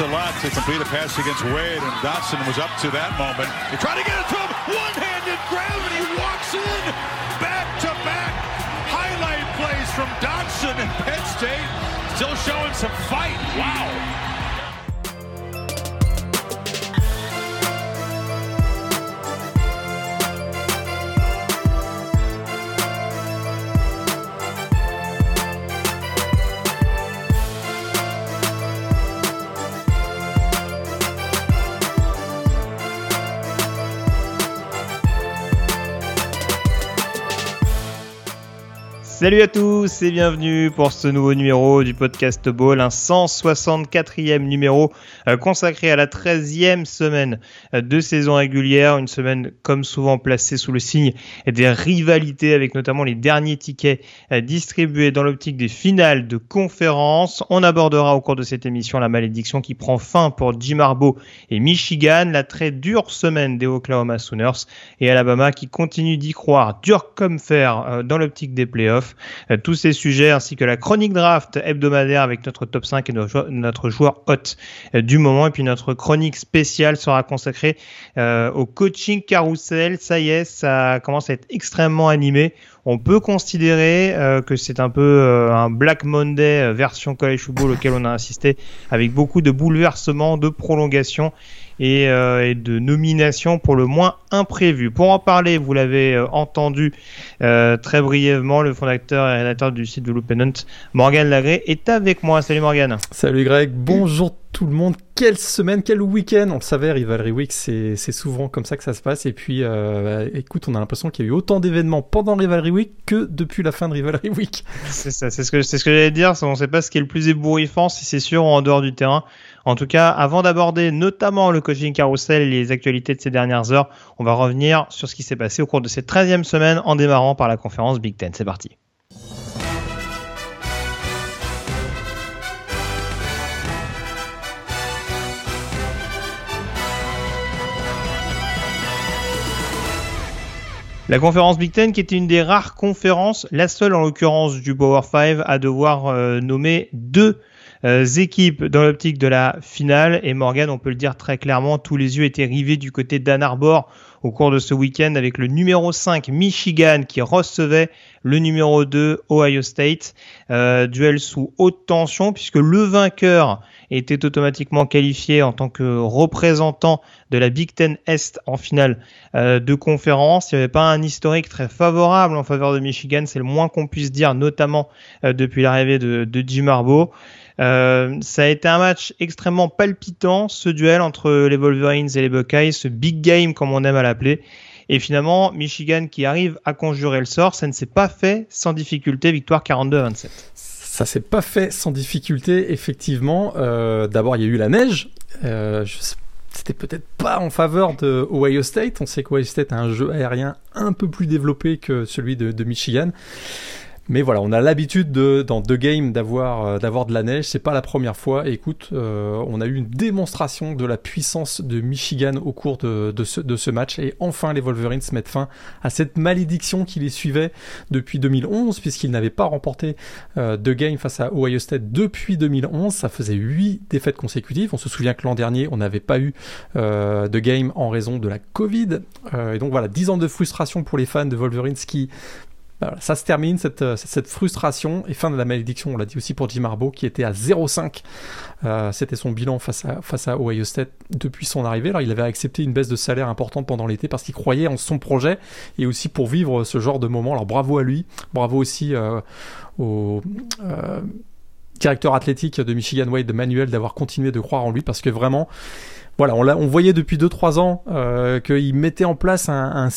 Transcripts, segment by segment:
a lot to complete a pass against Wade, and Dotson was up to that moment. He tried to get it to him, one-handed grab, and he walks in back-to-back highlight plays from Dotson and Penn State, still showing some fight. Wow. Salut à tous et bienvenue pour ce nouveau numéro du podcast Ball, un 164e numéro euh, consacré à la 13e semaine euh, de saison régulière, une semaine comme souvent placée sous le signe des rivalités avec notamment les derniers tickets euh, distribués dans l'optique des finales de conférence. On abordera au cours de cette émission la malédiction qui prend fin pour Jim Harbaugh et Michigan, la très dure semaine des Oklahoma Sooners et Alabama qui continue d'y croire dur comme fer dans l'optique des playoffs. Euh, tous ces sujets ainsi que la chronique draft hebdomadaire avec notre top 5 et notre joueur hot euh, du moment. Et puis notre chronique spéciale sera consacrée euh, au coaching carousel. Ça y est, ça commence à être extrêmement animé. On peut considérer que c'est un peu un Black Monday version college football auquel on a assisté avec beaucoup de bouleversements, de prolongations euh, et, de nominations pour le moins imprévues. Pour en parler, vous l'avez euh, entendu euh, très brièvement, le fondateur et rédacteur du site de Loopennant, Morgan Lagré, est avec moi. Salut Morgan. Salut Greg, bonjour tout le monde. Quelle semaine, quel week-end On le savait, Rivalry Week, c'est souvent comme ça que ça se passe. Et puis, bah, écoute, on a l'impression qu'il y a eu autant d'événements pendant Rivalry Week que depuis la fin de Rivalry Week. C'est ça, c'est ce que, ce que j'allais dire. On ne sait pas ce qui est le plus ébouriffant, si c'est sûr, en dehors du terrain. En tout cas, avant d'aborder notamment le coaching carousel et les actualités de ces dernières heures, on va revenir sur ce qui s'est passé au cours de cette 13e semaine en démarrant par la conférence Big Ten. C'est parti. La conférence Big Ten, qui était une des rares conférences, la seule en l'occurrence du Power 5, à devoir euh, nommer deux équipes dans l'optique de la finale. Et Morgan, on peut le dire très clairement, tous les yeux étaient rivés du côté d'Ann Arbor au cours de ce week-end avec le numéro 5 Michigan qui recevait le numéro 2 Ohio State. Euh, duel sous haute tension puisque le vainqueur était automatiquement qualifié en tant que représentant de la Big Ten Est en finale euh, de conférence. Il n'y avait pas un historique très favorable en faveur de Michigan, c'est le moins qu'on puisse dire, notamment depuis l'arrivée de, de Jim Harbaugh. Euh, ça a été un match extrêmement palpitant, ce duel entre les Wolverines et les Buckeyes, ce big game comme on aime à l'appeler. Et finalement, Michigan qui arrive à conjurer le sort, ça ne s'est pas fait sans difficulté, victoire 42-27. Ça s'est pas fait sans difficulté, effectivement. Euh, d'abord, il y a eu la neige. Euh, c'était peut-être pas en faveur de Ohio State. On sait qu'Ohio State a un jeu aérien un peu plus développé que celui de Michigan. Mais voilà, on a l'habitude de dans games d'avoir euh, d'avoir de la neige. C'est pas la première fois. écoute, euh, on a eu une démonstration de la puissance de Michigan au cours de, ce, match. Et enfin, les Wolverines mettent fin à cette malédiction qui les suivait depuis 2011, puisqu'ils n'avaient pas remporté euh, de game face à Ohio State depuis 2011. Ça faisait huit défaites consécutives. On se souvient que l'an dernier, on n'avait pas eu euh, de game en raison de la Covid. et donc voilà, dix ans de frustration pour les fans de Wolverines qui bah, ça se termine, euh, cette, cette, frustration, et fin de la malédiction, on l'a dit aussi pour Jim Harbaugh, qui était à 0,5. Euh, C'était son bilan face à, face à Ohio State depuis son arrivée. Alors, il avait accepté une baisse de salaire importante pendant l'été parce qu'il croyait en son projet, et aussi pour vivre ce genre de moment. Alors, bravo à lui, bravo aussi euh, au... Euh, directeur athlétique de Michigan Wade, de Manuel, d'avoir continué de croire en lui parce que vraiment, voilà, on, on voyait depuis 2-3 ans qu'il mettait en place un, un,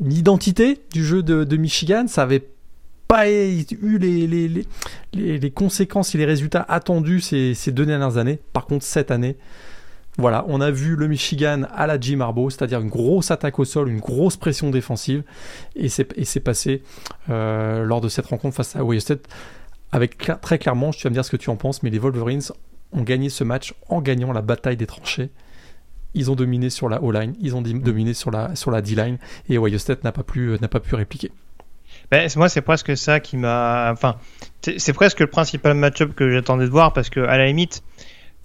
l'identité du jeu de, Michigan. Ça avait pas eu les, les, les, conséquences et les résultats attendus ces, ces, deux dernières années. Par contre, cette année, voilà, on a vu le Michigan à la Jim Harbaugh, c'est-à-dire une grosse attaque au sol, une grosse pression défensive, et c'est passé euh, lors de cette rencontre face à Ohio. Avec très clairement, tu vas me dire ce que tu en penses, mais les Wolverines ont gagné ce match en gagnant la bataille des tranchées ils ont dominé sur la O-line, ils ont dominé sur la, sur la D-line, et Ohio State n'a pas, pu, n'a pas pu répliquer. Ben, moi, c'est presque ça qui m'a. Enfin, c'est presque le principal match-up que j'attendais de voir parce que, à la limite,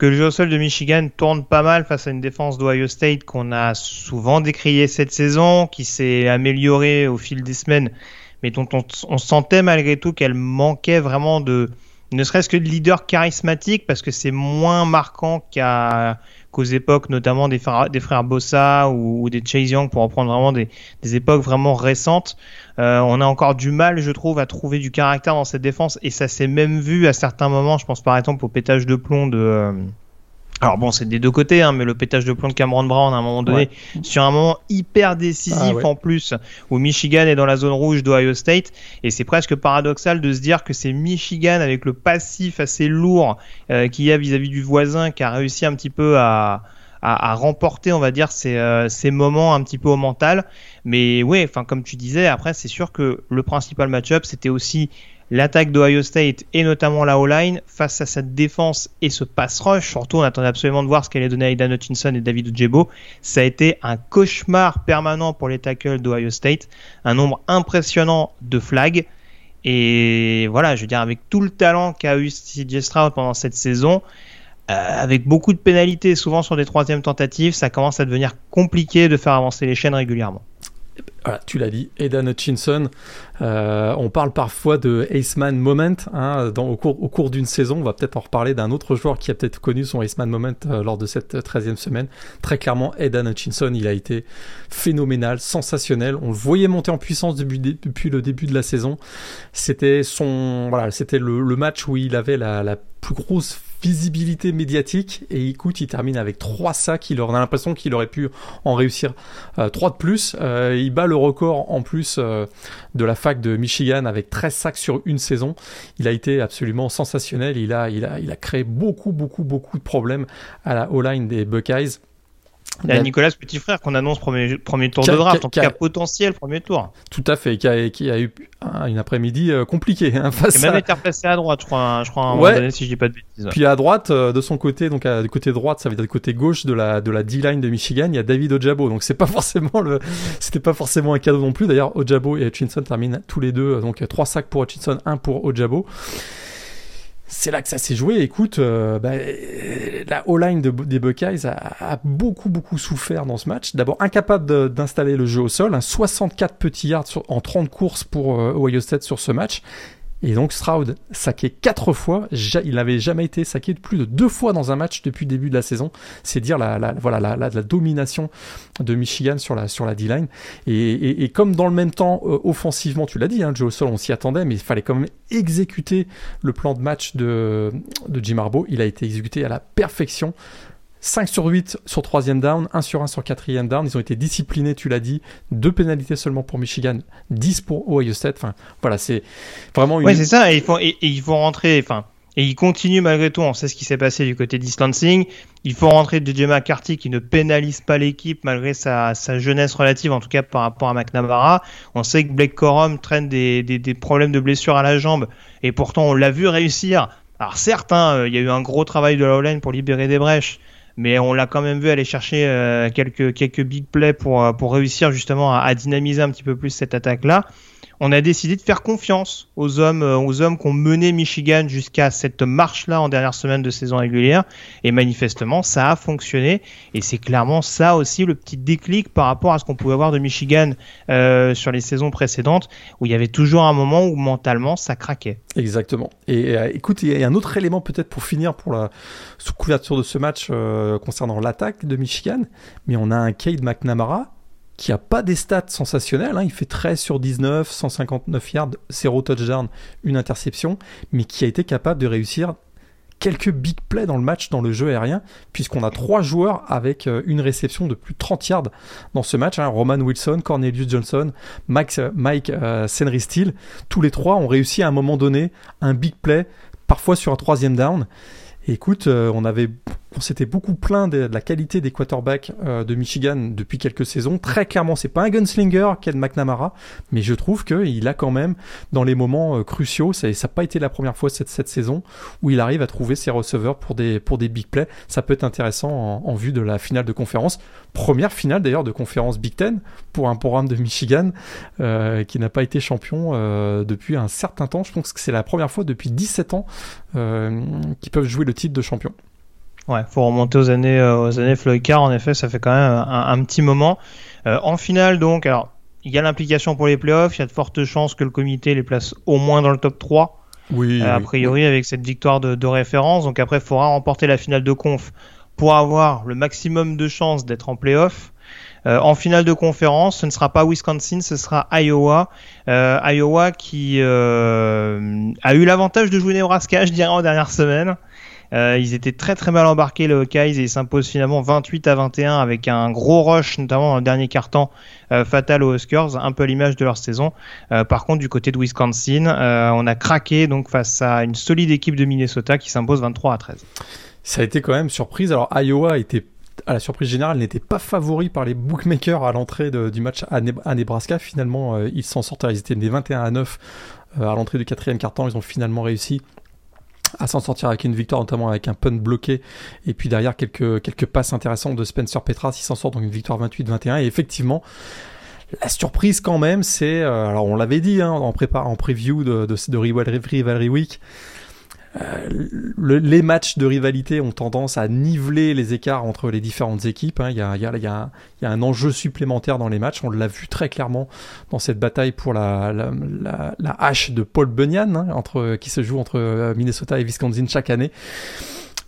que le jeu au sol de Michigan tourne pas mal face à une défense d'Ohio State qu'on a souvent décrié cette saison, qui s'est améliorée au fil des semaines, mais dont on, sentait malgré tout qu'elle manquait vraiment de, ne serait-ce que de leader charismatique, parce que c'est moins marquant qu'aux époques notamment des frères, des frères Bossa ou, des Chase Young pour reprendre vraiment des, époques vraiment récentes. Euh, on a encore du mal, je trouve, à trouver du caractère dans cette défense et ça s'est même vu à certains moments. Je pense par exemple au pétage de plomb de, euh, alors bon, c'est des deux côtés, hein, mais le pétage de plomb de Cameron Brown à un moment donné, sur un moment hyper décisif ah en plus, où Michigan est dans la zone rouge d'Ohio State, et c'est presque paradoxal de se dire que c'est Michigan avec le passif assez lourd euh, qu'il y a vis-à-vis du voisin qui a réussi un petit peu à, à, remporter, on va dire, ces, euh, ces moments un petit peu au mental. Mais oui, enfin comme tu disais, après c'est sûr que le principal match-up c'était aussi l'attaque d'Ohio State et notamment la O-line face à cette défense et ce pass rush. Surtout, on attendait absolument de voir ce qu'allait donner Aidan Hutchinson et David Ojebo. Ça a été un cauchemar permanent pour les tackles d'Ohio State. Un nombre impressionnant de flags. Et voilà, je veux dire, avec tout le talent qu'a eu CJ Stroud pendant cette saison, euh, avec beaucoup de pénalités, souvent sur des troisièmes tentatives, ça commence à devenir compliqué de faire avancer les chaînes régulièrement. Tu l'as dit, Aidan Hutchinson. Euh, on parle parfois de Aceman Moment hein, au cours, d'une saison. On va peut-être en reparler d'un autre joueur qui a peut-être connu son Aceman Moment euh, lors de cette 13e semaine. Très clairement, Aidan Hutchinson, il a été phénoménal, sensationnel. On le voyait monter en puissance depuis, le début de la saison. C'était le, match où il avait la plus grosse visibilité médiatique et écoute il termine avec 3 sacs. Il on a l'impression qu'il aurait pu en réussir euh, 3 de plus. Euh, il bat le record en plus euh, de la fac de Michigan avec 13 sacs sur une saison. Il a été absolument sensationnel. Il a, il a, il a créé beaucoup beaucoup beaucoup de problèmes à la O-line des Buckeyes il y a Nicolas Petit Frère qu'on annonce premier, premier tour de draft, en tout cas potentiel premier tour. Tout à fait, qui a, qui a eu une après-midi euh, compliquée. Hein, face a même été replacé à droite, je crois, je crois un donné, si je dis pas de bêtises. Puis à droite, euh, de son côté, donc à, du côté droite, ça veut dire du côté gauche de la, de la D-line de Michigan, il y a David Ojabo. Donc c'est pas forcément le, c'était pas forcément un cadeau non plus. D'ailleurs, Ojabo et Hutchinson terminent tous les deux, donc trois sacs pour Hutchinson, un pour Ojabo c'est là que ça s'est joué. Écoute, euh, bah, la O-line des Buckeyes a, beaucoup, beaucoup souffert dans ce match. D'abord, incapable d'installer le jeu au sol. 64 petits yards en 30 courses pour euh, Ohio State sur ce match. Et donc Stroud saqué quatre fois, il n'avait jamais été saqué plus de deux fois dans un match depuis le début de la saison. C'est dire la, voilà la, domination de Michigan sur la sur la D-line. Et, et, comme dans le même temps euh, offensivement, tu l'as dit, hein, Joe Sol, on s'y attendait, mais il fallait quand même exécuter le plan de match de de Jim Harbaugh. Il a été exécuté à la perfection. 5 sur 8 sur 3 down, 1 sur 1 sur 4 down. Ils ont été disciplinés, tu l'as dit. Deux pénalités seulement pour Michigan, 10 pour Ohio State. Enfin, voilà, c'est vraiment une. Ouais, c'est ça. Et ils, font, rentrer. Enfin, et ils continuent malgré tout. On sait ce qui s'est passé du côté d'Islancing. Il faut rentrer DJ McCarthy qui ne pénalise pas l'équipe malgré sa, jeunesse relative, en tout cas par rapport à McNamara. On sait que Blake Corum traîne des problèmes de blessure à la jambe. Et pourtant, on l'a vu réussir. Alors certes, hein, il y a eu un gros travail de la pour libérer des brèches mais on l'a quand même vu aller chercher euh, quelques, quelques big plays pour, euh, pour réussir justement à, dynamiser un petit peu plus cette attaque-là on a décidé de faire confiance aux hommes, euh, aux hommes qui ont mené Michigan jusqu'à cette marche-là en dernière semaine de saison régulière. Et manifestement, ça a fonctionné. Et c'est clairement ça aussi le petit déclic par rapport à ce qu'on pouvait voir de Michigan euh, sur les saisons précédentes, où il y avait toujours un moment où mentalement ça craquait. Exactement. Et euh, écoute, il y a un autre élément peut-être pour finir pour la sous couverture de ce match concernant l'attaque de Michigan, mais on a un Cade McNamara qui a pas des stats sensationnels, hein. il fait 13 sur 19, 159 yards, 0 touchdown, une interception, mais qui a été capable de réussir quelques big plays dans le match, dans le jeu aérien, puisqu'on a trois joueurs avec euh, une réception de plus de 30 yards dans ce match. Hein. Roman Wilson, Cornelius Johnson, Mike, euh, Mike euh, Steele. Tous les trois ont réussi à un moment donné un big play, parfois sur un troisième down. écoute, on avait on s'était beaucoup plaint de, la qualité des quarterbacks euh, de Michigan depuis quelques saisons. Très clairement, c'est pas un gunslinger, Ken McNamara, mais je trouve qu'il a quand même, dans les moments euh, cruciaux, ça n'a pas été la première fois cette, saison, où il arrive à trouver ses receveurs pour des, pour des big plays. Ça peut être intéressant en, vue de la finale de conférence. Première finale d'ailleurs de conférence Big Ten pour un programme de Michigan euh, qui n'a pas été champion depuis un certain temps. Je pense que c'est la première fois depuis 17 ans qu'ils peuvent jouer le titre de champion. Ouais, faut remonter aux années, aux années Floyd Carr. En effet, ça fait quand même un, petit moment. en finale, donc, alors, il y a l'implication pour les playoffs. Il y a de fortes chances que le comité les place au moins dans le top 3. Oui. a priori, avec cette victoire de, de référence. Donc après, il faudra remporter la finale de conf pour avoir le maximum de chances d'être en playoff. Euh, en finale de conférence, ce ne sera pas Wisconsin, ce sera Iowa. Euh, Iowa qui euh, a eu l'avantage de jouer Nebraska, je dirais, en dernière semaine. Ils étaient très très mal embarqués les Hawkeyes et ils s'imposent finalement 28 à 21 avec un gros rush notamment dans le dernier quart-temps fatal aux Huskers, un peu l'image de leur saison. par contre du côté de Wisconsin, on a craqué donc face à une solide équipe de Minnesota qui s'impose 23 à 13 ça a été quand même surprise. Alors Iowa était à la surprise générale, n'était pas favori par les bookmakers à l'entrée du match à, Nebraska. Finalement, euh, ils s'en sortent. Ils étaient des 21 à 9 euh, à l'entrée du quatrième quart-temps. Ils ont finalement réussi à s'en sortir avec une victoire, notamment avec un punt bloqué. Et puis derrière, quelques, quelques passes intéressantes de Spencer Petras. Ils s'en sortent donc une victoire 28-21. Et effectivement, la surprise quand même, c'est, euh, alors on l'avait dit hein, en, prépa, en preview de, de, de Rivalry Week, euh, les matchs de rivalité ont tendance à niveler les écarts entre les différentes équipes. Hein. Il, y a, y a, y a, il, y a, un enjeu supplémentaire dans les matchs. On l'a vu très clairement dans cette bataille pour la, la, la, la hache de Paul Bunyan, hein, entre, qui se joue entre euh, Minnesota et Wisconsin chaque année.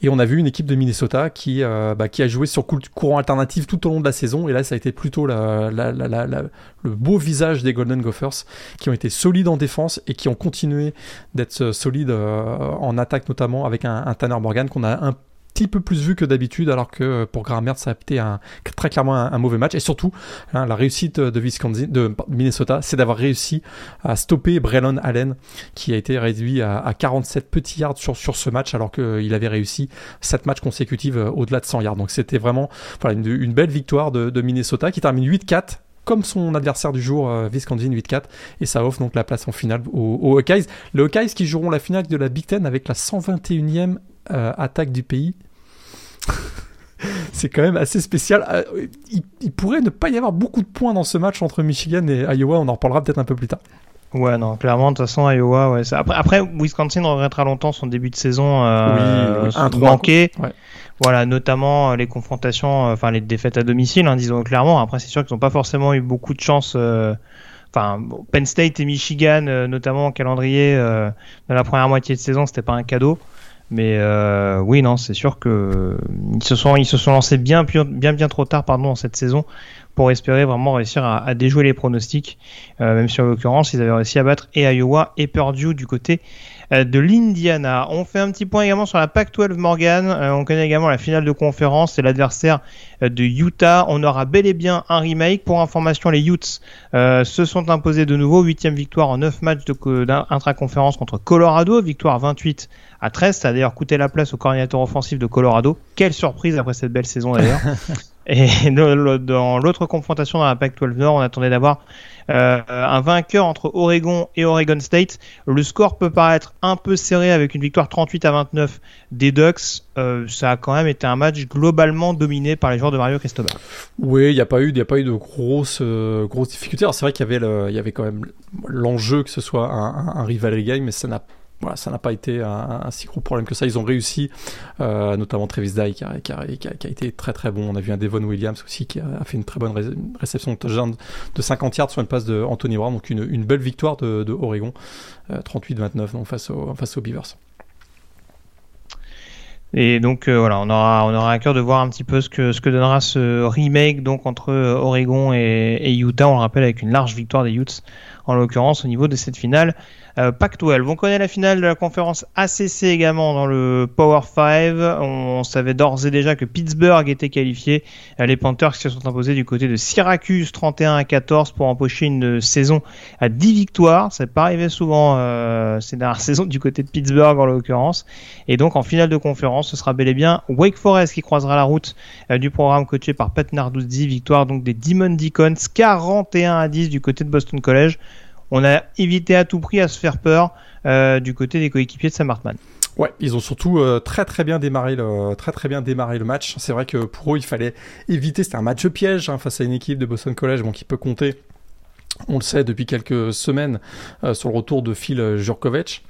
Et on a vu une équipe de Minnesota qui, euh, bah, a joué sur courant alternatif tout au long de la saison. Et là, ça a été plutôt le beau visage des Golden Gophers qui ont été solides en défense et qui ont continué d'être solides euh, en attaque, notamment avec un, un Tanner Morgan qu'on a un petit peu plus vu que d'habitude, alors que pour Graham Mertz, ça a été un, très clairement un, mauvais match. Et surtout, hein, la réussite de Wisconsin, de Minnesota, c'est d'avoir réussi à stopper Braylon Allen, qui a été réduit à, 47 petits yards sur, ce match, alors qu'il avait réussi 7 matchs consécutifs euh, au-delà de 100 yards. Donc c'était vraiment une, belle victoire de, Minnesota qui termine 8-4 comme son adversaire du jour, euh, Wisconsin 8-4, et ça offre donc la place en finale aux, Hawkeyes. Les Hawkeyes qui joueront la finale de la Big Ten avec la 121e euh, attaque du pays. c'est quand même assez spécial. Euh, il, pourrait ne pas y avoir beaucoup de points dans ce match entre Michigan et Iowa. On en reparlera peut-être un peu plus tard. Ouais, non, clairement, de toute façon, Iowa, ouais. Après, après, Wisconsin regrettera longtemps son début de saison euh, oui, manqué. Voilà, notamment les confrontations, enfin les défaites à domicile, hein, disons clairement. Après, c'est sûr qu'ils n'ont pas forcément eu beaucoup de chance. Enfin, Penn State et Michigan, notamment en calendrier, dans la première moitié de saison, c'était pas un cadeau. Mais euh, oui, non, c'est sûr que sont ils se sont lancés bien trop tard pardon dans cette saison pour espérer vraiment réussir à, déjouer les pronostics. Euh, même si en l'occurrence ils avaient réussi à battre et Iowa et Purdue du côté euh, de l'Indiana. On fait un petit point également sur la Pac-12 Morgan. on connaît également la finale de conférence. C'est l'adversaire de Utah. On aura bel et bien un remake. Pour information, les Utes se sont imposés de nouveau. Huitième victoire en 9 matchs d'intra-conférence contre Colorado. Victoire 28 à 13. Ça a d'ailleurs coûté la place au coordinateur offensif de Colorado. Quelle surprise après cette belle saison d'ailleurs. Et dans l'autre confrontation dans la Pac-12 Nord, on attendait d'avoir euh, un vainqueur entre Oregon et Oregon State. Le score peut paraître un peu serré avec une victoire 38 à 29 des Ducks. Euh, ça a quand même été un match globalement dominé par les joueurs de Mario Cristobal. Oui, il n'y a pas eu, a pas eu de grosses, euh, grosses difficultés. Alors c'est vrai qu'il y avait, quand même l'enjeu que ce soit un, un rivalry game, mais ça n'a voilà, ça n'a pas été un, si gros problème que ça. Ils ont réussi, euh, notamment Travis Dye qui a, qui, a, qui, a, été très très bon. On a vu un Devon Williams aussi qui a, fait une très bonne réception de de 50 yards sur une passe de Anthony Brown. Donc une, une belle victoire de, Oregon, 38-29 face, au, face aux Beavers. Et donc euh, voilà, on aura, on aura à cœur de voir un petit peu ce que, ce que donnera ce remake donc entre euh, Oregon et, et Utah. On le rappelle avec une large victoire des Utes en l'occurrence au niveau de cette finale euh, Pac-12. On connaît la finale de la conférence ACC également dans le Power 5. On, savait d'ores et déjà que Pittsburgh était qualifié. Euh, les Panthers se sont imposés du côté de Syracuse 31 à 14 pour empocher une saison à 10 victoires. Ça n'est pas arrivé souvent euh, ces dernières saisons du côté de Pittsburgh en l'occurrence. Et donc en finale de conférence, ce sera bel et bien Wake Forest qui croisera la route euh, du programme coaché par Pat Narduzzi. Victoire donc des Demon Deacons 41 à 10 du côté de Boston College on a évité à tout prix à se faire peur euh, du côté des coéquipiers de Sam Hartman. Ouais, ils ont surtout euh, très très bien démarré le match. C'est vrai que pour eux, il fallait éviter. C'était un match piège hein, face à une équipe de Boston College, bon, qui peut compter. On le sait depuis quelques semaines euh, sur le retour de Phil Jurkovic.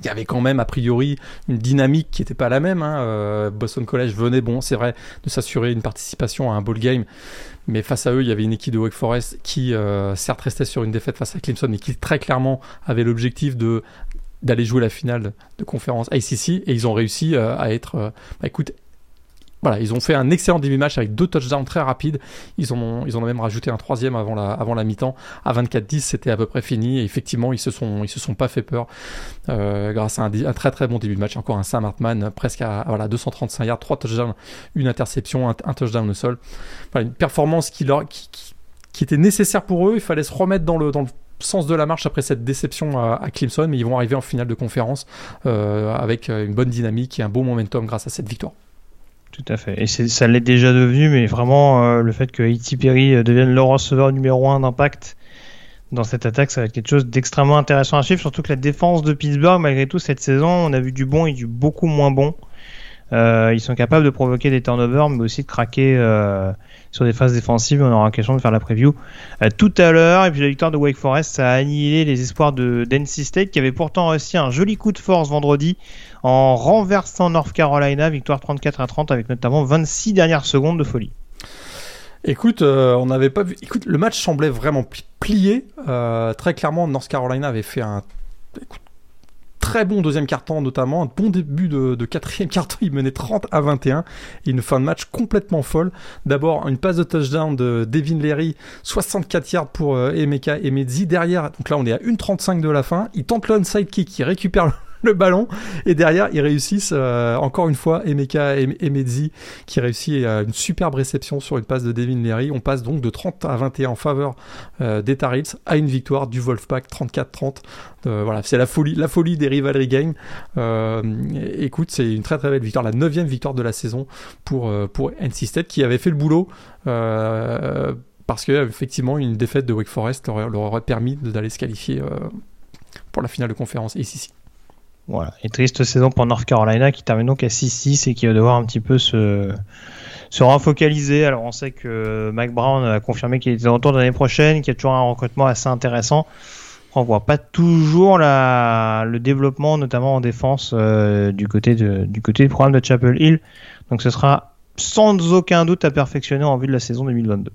il y avait quand même a priori une dynamique qui n'était pas la même. Hein. Boston College venait, bon, c'est vrai, de s'assurer une participation à un bowl game, mais face à eux, il y avait une équipe de Wake Forest qui, euh, certes, restait sur une défaite face à Clemson, mais qui très clairement avait l'objectif de d'aller jouer la finale de conférence ACC et ils ont réussi euh, à être, bah, écoute, ils ont fait un excellent début match avec deux touchdowns très rapides. Ils ont, ils ont même rajouté un troisième avant la, avant la mi-temps. À 24-10, c'était à peu près fini. Et effectivement, ils se sont, ils se sont pas fait peur euh, grâce à un, très très bon début de match. Encore un Sam Hartman presque à voilà 235 yards, trois touchdowns, une interception, un, touchdown au sol. une performance qui leur, qui, qui, était nécessaire pour eux. Il fallait se remettre dans le, dans le sens de la marche après cette déception à, Clemson, mais ils vont arriver en finale de conférence euh, avec une bonne dynamique et un bon momentum grâce à cette victoire. Tout à fait. Et ça l'est déjà devenu, mais vraiment, euh, le fait que Haiti Perry euh, devienne le receveur numéro 1 d'impact dans cette attaque, ça va être quelque chose d'extrêmement intéressant à suivre. Surtout que la défense de Pittsburgh, malgré tout, cette saison, on a vu du bon et du beaucoup moins bon. Euh, ils sont capables de provoquer des turnovers, mais aussi de craquer sur des phases défensives. On aura question de faire la preview tout à l'heure. Et puis la victoire de Wake Forest, ça a annihilé les espoirs de NC State, qui avait pourtant réussi un joli coup de force vendredi en renversant North Carolina, victoire 34 à 30, avec notamment 26 dernières secondes de folie. Écoute, on n'avait pas vu. Écoute, le match semblait vraiment plié. très clairement, North Carolina avait fait un très bon deuxième carton notamment, un bon début de, quatrième carton, il menait 30 à 21 et une fin de match complètement folle. D'abord une passe de touchdown de Devin Leary, 64 yards pour euh, Emeka Emedzi. Derrière, donc là on est à 1,35 de la fin, il tente l'onside kick, il récupère le ballon. Et derrière, ils réussissent euh, encore une fois Emeka et Medzi qui réussit à une superbe réception sur une passe de Devin Leary. On passe donc de 30 à 21 en faveur euh, des Tar à une victoire du Wolfpack 34-30. Euh, voilà, c'est la folie, la folie des rivalry games. écoute, c'est une très très belle victoire, la neuvième victoire de la saison pour pour NC State qui avait fait le boulot. parce que effectivement une défaite de Wake Forest leur, aurait permis d'aller se qualifier pour la finale de conférence ici. Voilà. Et triste saison pour North Carolina qui termine donc à 6-6 et qui va devoir un petit peu se, se refocaliser. Alors on sait que Mac Brown a confirmé qu'il était de retour l'année prochaine, qu'il y a toujours un recrutement assez intéressant. On voit pas toujours le développement, notamment en défense, euh, du, côté du côté du programme de Chapel Hill. Donc ce sera sans aucun doute à perfectionner en vue de la saison 2022.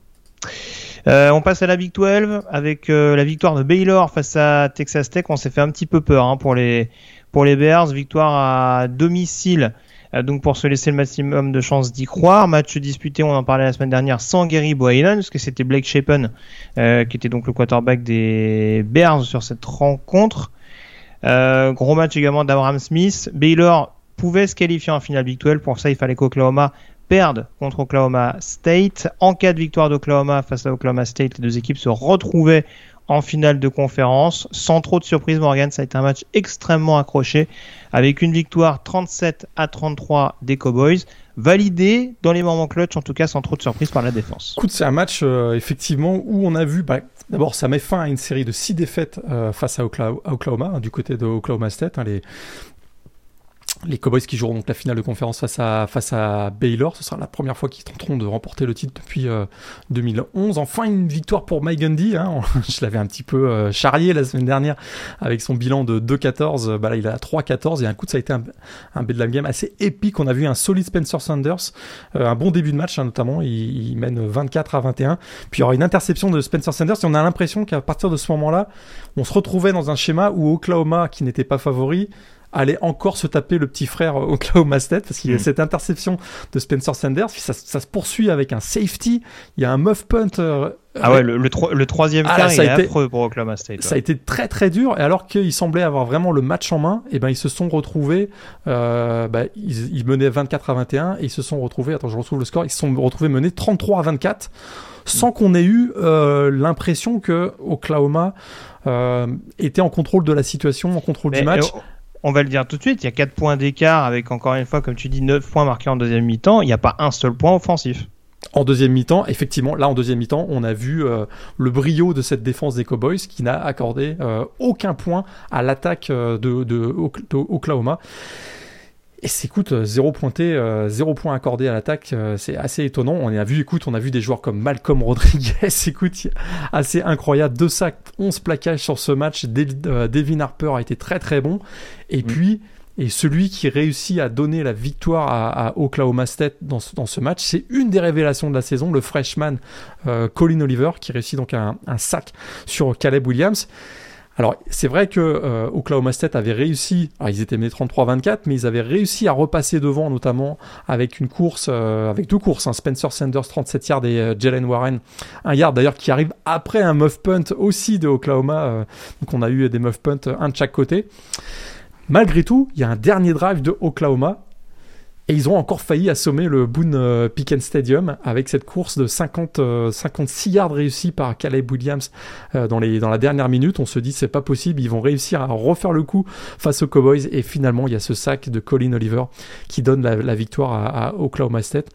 Euh, on passe à la Big 12 avec euh, la victoire de Baylor face à Texas Tech. On s'est fait un petit peu peur hein, pour les pour les Bears, victoire à domicile, euh, donc pour se laisser le maximum de chances d'y croire. Match disputé, on en parlait la semaine dernière, sans Gary Boylan, parce que c'était Blake Shapen euh, qui était donc le quarterback des Bears sur cette rencontre. Euh, gros match également d'Abraham Smith. Baylor pouvait se qualifier en finale Big 12. Pour ça, il fallait qu'Oklahoma perde contre Oklahoma State. En cas de victoire d'Oklahoma face à Oklahoma State, les deux équipes se retrouvaient en finale de conférence. Sans trop de surprise, Morgan, ça a été un match extrêmement accroché avec une victoire 37 à 33 des Cowboys, validé dans les moments clutch, en tout cas sans trop de surprise par la défense. C'est un match euh, effectivement où on a vu, bah, d'abord ça met fin à une série de six défaites euh, face à Oklahoma, hein, du côté de Oklahoma State. Hein, les Cowboys qui joueront donc la finale de conférence face à, face à Baylor. Ce sera la première fois qu'ils tenteront de remporter le titre depuis 2011. Euh, enfin, une victoire pour Mike Gundy. Hein. Je l'avais un petit peu euh, charrié la semaine dernière avec son bilan de 2-14. Bah là, il a 3-14 et un coup, ça a été un, un bedlam game assez épique. On a vu un solide Spencer Sanders, euh, un bon début de match hein, notamment. Il, mène 24 à 21. Puis il y aura une interception de Spencer Sanders et on a l'impression qu'à partir de ce moment-là, on se retrouvait dans un schéma où Oklahoma, qui n'était pas favori, allait encore se taper le petit frère Oklahoma State parce qu'il y a mm. cette interception de Spencer Sanders. ça, se poursuit avec un safety. Il y a un muff punt. Euh, ah ouais, le, le, troisième ah, quart, il est affreux pour Oklahoma State. Ça a été très très dur. Et alors qu'ils semblaient avoir vraiment le match en main, et eh ben ils se sont retrouvés. Euh, bah, ils, menaient 24 à 21 et ils se sont retrouvés. Attends, je retrouve le score. Ils se sont retrouvés menés 33 à 24 sans mm. qu'on ait eu euh, l'impression que Oklahoma euh, était en contrôle de la situation, en contrôle du match on va le dire tout de suite, il y a 4 points d'écart avec encore une fois, comme tu dis, 9 points marqués en deuxième mi-temps. Il n'y a pas un seul point offensif. En deuxième mi-temps, effectivement, là en deuxième mi-temps, on a vu euh, le brio de cette défense des Cowboys qui n'a accordé euh, aucun point à l'attaque euh, de. Et c'est, écoute, zéro pointé, zéro point accordé à l'attaque, c'est assez étonnant. On a vu, écoute, on a vu des joueurs comme Malcolm Rodriguez, écoute, assez incroyable. Deux sacs, 11 plaquages sur ce match. Devin Harper a été très très bon. Et mm. puis, et celui qui réussit à donner la victoire à, Oklahoma State dans ce, match, c'est une des révélations de la saison, le freshman euh, Colin Oliver, qui réussit donc un, sac sur Caleb Williams. Alors, c'est vrai que euh, Oklahoma State avait réussi, ils étaient menés 33-24, mais ils avaient réussi à repasser devant, notamment avec une course, euh, avec deux courses, un Spencer Sanders 37 yards et Jalen Warren un yard d'ailleurs qui arrive après un muff punt aussi de Oklahoma. donc on a eu des muff punts un de chaque côté. Malgré tout, il y a un dernier drive de Oklahoma et ils ont encore failli assommer le Boone euh, Pickens Stadium avec cette course de 50, 56 euh, yards réussie par Caleb Williams euh, dans, les, dans la dernière minute. On se dit c'est pas possible, ils vont réussir à refaire le coup face aux Cowboys et finalement il y a ce sac de Colin Oliver qui donne la, victoire à Oklahoma State.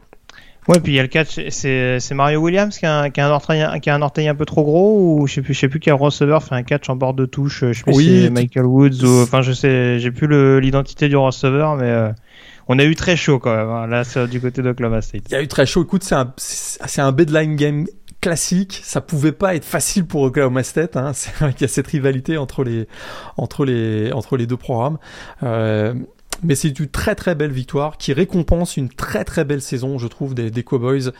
Ouais, puis il y a le catch, c'est Mario Williams qui a, un, qui, a un orteil, qui a un orteil un peu trop gros ou je sais plus, je sais plus quel receveur fait un catch en bord de touche, je sais plus si c'est Michael Woods ou enfin je sais, j'ai plus l'identité du receveur, mais euh, on a eu très chaud quand même. Hein, là, du côté d'Oklahoma State. Il y a eu très chaud. Écoute, c'est un, c'est un bedline game classique. Ça pouvait pas être facile pour Oklahoma State. Hein. C'est vrai qu'il y a cette rivalité entre les, entre les, entre les deux programmes. Euh, mais c'est une très très belle victoire qui récompense une très très belle saison, je trouve, des, Cowboys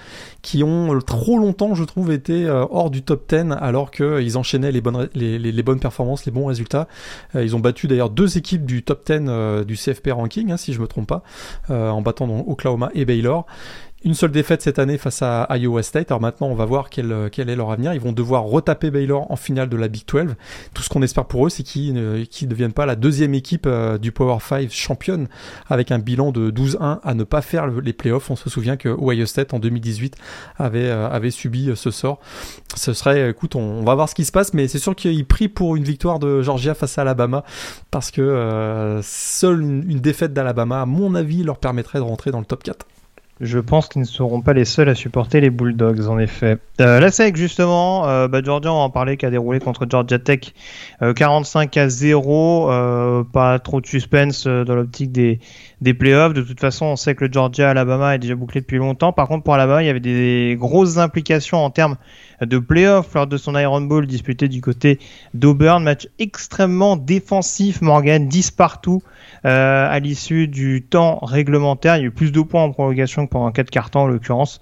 qui ont trop longtemps, je trouve, été euh, hors du top 10 alors qu'ils enchaînaient les bonnes, les, bonnes performances, les bons résultats. Euh, ils ont battu d'ailleurs deux équipes du top 10 euh, du CFP ranking, hein, si je me trompe pas, en battant donc Oklahoma et Baylor. Une seule défaite cette année face à Iowa State. Alors maintenant, on va voir quel, quel est leur avenir. Ils vont devoir retaper Baylor en finale de la Big 12. Tout ce qu'on espère pour eux, c'est qu'ils ne deviennent pas la deuxième équipe euh, du Power 5 championne avec un bilan de 12-1 à ne pas faire les playoffs. On se souvient que Ohio State en 2018 avait, euh, avait subi euh, ce sort. Ce serait, écoute, on, va voir ce qui se passe, mais c'est sûr qu'ils prient pour une victoire de Georgia face à Alabama parce que seule une, une défaite d'Alabama, à mon avis, leur permettrait de rentrer dans le top 4. Je pense qu'ils ne seront pas les seuls à supporter les Bulldogs, en effet. Euh, la SEC, justement, euh, bah, Georgia, on en parler, qui a déroulé contre Georgia Tech 45 euh, à 0. Euh, pas trop de suspense dans l'optique des, des playoffs. De toute façon, on sait que le Georgia-Alabama est déjà bouclé depuis longtemps. Par contre, pour Alabama, il y avait des grosses implications en termes de playoffs lors de son Iron Bowl disputé du côté d'Auburn. Match extrêmement défensif, Morgan, 10 partout euh, à l'issue du temps réglementaire. Il y a eu plus de points en prolongation que pendant 4 cartons en l'occurrence.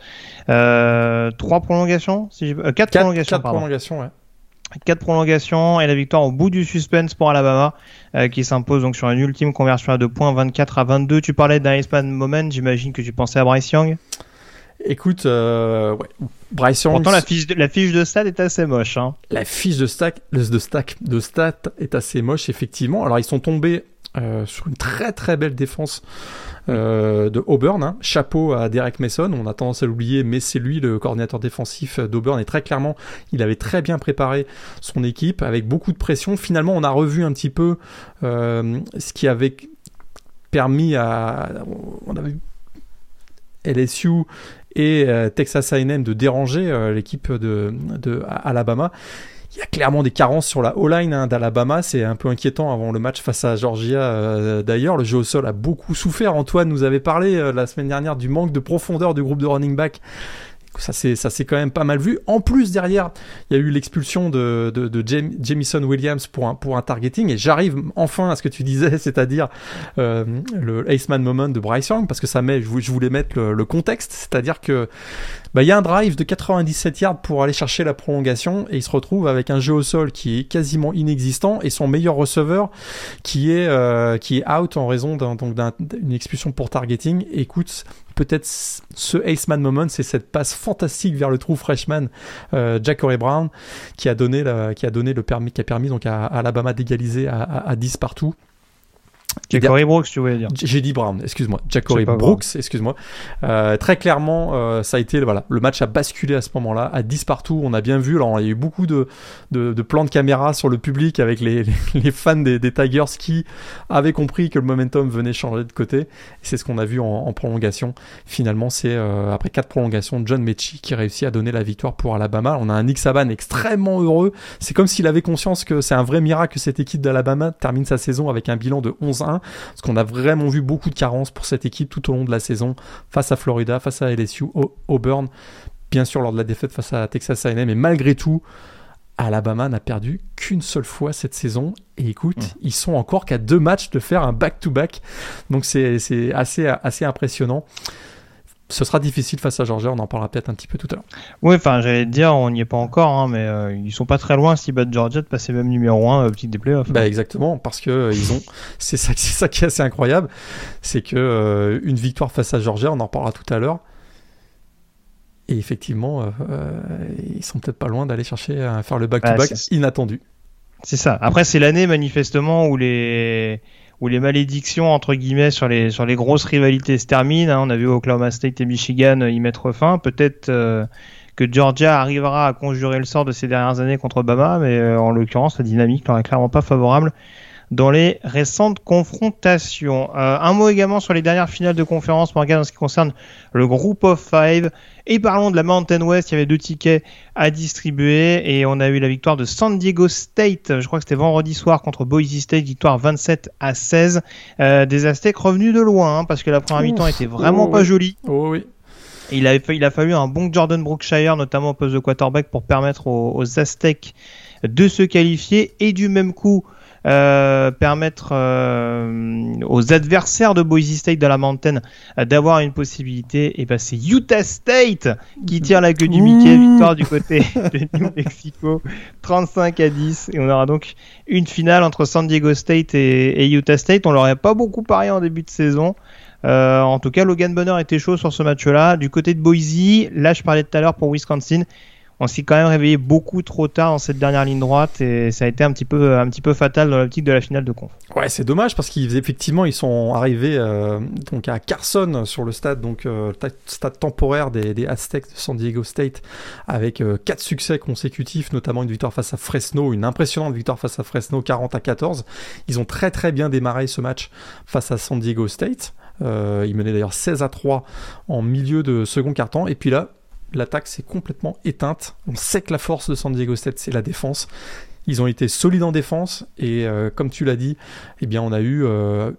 Euh, 3 prolongations si euh, 4, prolongations, 4 prolongations, ouais. 4 prolongations et la victoire au bout du suspense pour Alabama euh, qui s'impose donc sur une ultime conversion à 2 points 24 à 22. Tu parlais d'un Iceman Moment, j'imagine que tu pensais à Bryce Young Écoute, euh, ouais. Bryce Young. Pourtant, la fiche de, la fiche de stat est assez moche. Hein. La fiche de stack, de stack, de stat est assez moche, effectivement. Alors, ils sont tombés euh, sur une très très belle défense euh, de Auburn. Hein. Chapeau à Derek Mason, on a tendance à l'oublier, mais c'est lui le coordinateur défensif d'Auburn et très clairement, il avait très bien préparé son équipe avec beaucoup de pression. Finalement, on a revu un petit peu euh, ce qui avait permis à... On avait LSU et euh, Texas A&M de déranger euh, l'équipe de, de Alabama il y a clairement des carences sur la O-line hein, d'Alabama. C'est un peu inquiétant avant le match face à Georgia. Euh, d'ailleurs, le jeu au sol a beaucoup souffert. Antoine nous avait parlé euh, la semaine dernière du manque de profondeur du groupe de running back ça c'est quand même pas mal vu. En plus derrière, il y a eu l'expulsion de, de, de Jamison Williams pour un pour un targeting et j'arrive enfin à ce que tu disais, c'est-à-dire euh, le Aceman moment de Bryce Young parce que ça met, je voulais mettre le, contexte, c'est-à-dire que bah il y a un drive de 97 yards pour aller chercher la prolongation et il se retrouve avec un jeu au sol qui est quasiment inexistant et son meilleur receveur qui est euh, qui est out en raison d'une expulsion pour targeting. Écoute, peut-être ce Ace Man moment, c'est cette passe fantastique vers le trou freshman euh, Jack Corey Brown qui a permis donc à, Alabama d'égaliser à, à 10 partout. Jacory Brooks, tu voulais dire. J'ai dit Brown, excuse-moi. Jacory Brooks, excuse-moi. Euh, très clairement, euh, ça a été voilà, le match a basculé à ce moment-là, à 10 partout. On a bien vu, alors il y a eu beaucoup de, de, de plans de caméra sur le public avec les, les, fans des, des, Tigers qui avaient compris que le momentum venait changer de côté. C'est ce qu'on a vu en, en, prolongation. Finalement, c'est euh, après quatre prolongations, John Mechie qui réussit à donner la victoire pour Alabama. On a un Nick Saban extrêmement heureux. C'est comme s'il avait conscience que c'est un vrai miracle que cette équipe d'Alabama termine sa saison avec un bilan de 11 parce qu'on a vraiment vu beaucoup de carences pour cette équipe tout au long de la saison, face à Florida, face à LSU, Auburn, bien sûr lors de la défaite face à Texas A&M, mais malgré tout, Alabama n'a perdu qu'une seule fois cette saison. Et écoute, mmh. ils sont encore qu'à deux matchs de faire un back-to-back. Donc c'est assez, assez impressionnant. Ce sera difficile face à Georgia, on en parlera peut-être un petit peu tout à l'heure. Oui, enfin j'allais te dire, on n'y est pas encore, hein, mais euh, ils sont pas très loin s'ils battent Georgia de passer même numéro 1 euh, petit des playoffs. Bah exactement, parce que euh, ils ont, c'est ça, ça qui est assez incroyable, c'est que une victoire face à Georgia, on en parlera tout à l'heure, et effectivement, ils sont peut-être pas loin d'aller chercher à faire le back-to-back inattendu. C'est ça. Après, c'est l'année manifestement où les où les malédictions entre guillemets sur les grosses rivalités se terminent. Hein. On a vu Oklahoma State et Michigan y mettre fin. Peut-être euh, que Georgia arrivera à conjurer le sort de ces dernières années contre Obama, mais en l'occurrence, la dynamique leur est clairement pas favorable dans les récentes confrontations. Euh, un mot également sur les dernières finales de conférence, Morgan, en ce qui concerne le groupe of five. Et parlons de la Mountain West, il y avait deux tickets à distribuer et on a eu la victoire de San Diego State, je crois que c'était vendredi soir contre Boise State, victoire 27 à 16. Euh, des Aztecs revenus de loin hein, parce que la première mi-temps était vraiment oh pas jolie. Oh oui. Il, avait, il a fallu un bon Jordan Brookshire, notamment au poste de quarterback, pour permettre aux, aux Aztecs de se qualifier et du même coup euh, permettre euh, aux adversaires de Boise State de la Mountain euh, d'avoir une possibilité, et ben c'est Utah State qui tire la queue du Mickey, victoire du côté de New Mexico, 35 à 10, et on aura donc une finale entre San Diego State et, Utah State. On l'aurait pas beaucoup parié en début de saison. en tout cas, Logan Bonner était chaud sur ce match-là. Du côté de Boise, là je parlais tout à l'heure pour Wisconsin, on s'est quand même réveillé beaucoup trop tard dans cette dernière ligne droite et ça a été un petit peu, un petit peu fatal dans l'optique de la finale de conf. Ouais, c'est dommage parce qu'effectivement ils sont arrivés euh, donc à Carson sur le stade, donc euh, stade temporaire des, Aztecs de San Diego State avec euh, quatre succès consécutifs, notamment une victoire face à Fresno, une impressionnante victoire face à Fresno 40 à 14. Ils ont très très bien démarré ce match face à San Diego State. ils menaient d'ailleurs 16 à 3 en milieu de second quart-temps et puis là l'attaque s'est complètement éteinte. On sait que la force de San Diego State, c'est la défense. Ils ont été solides en défense et euh, comme tu l'as dit, eh bien on a eu euh,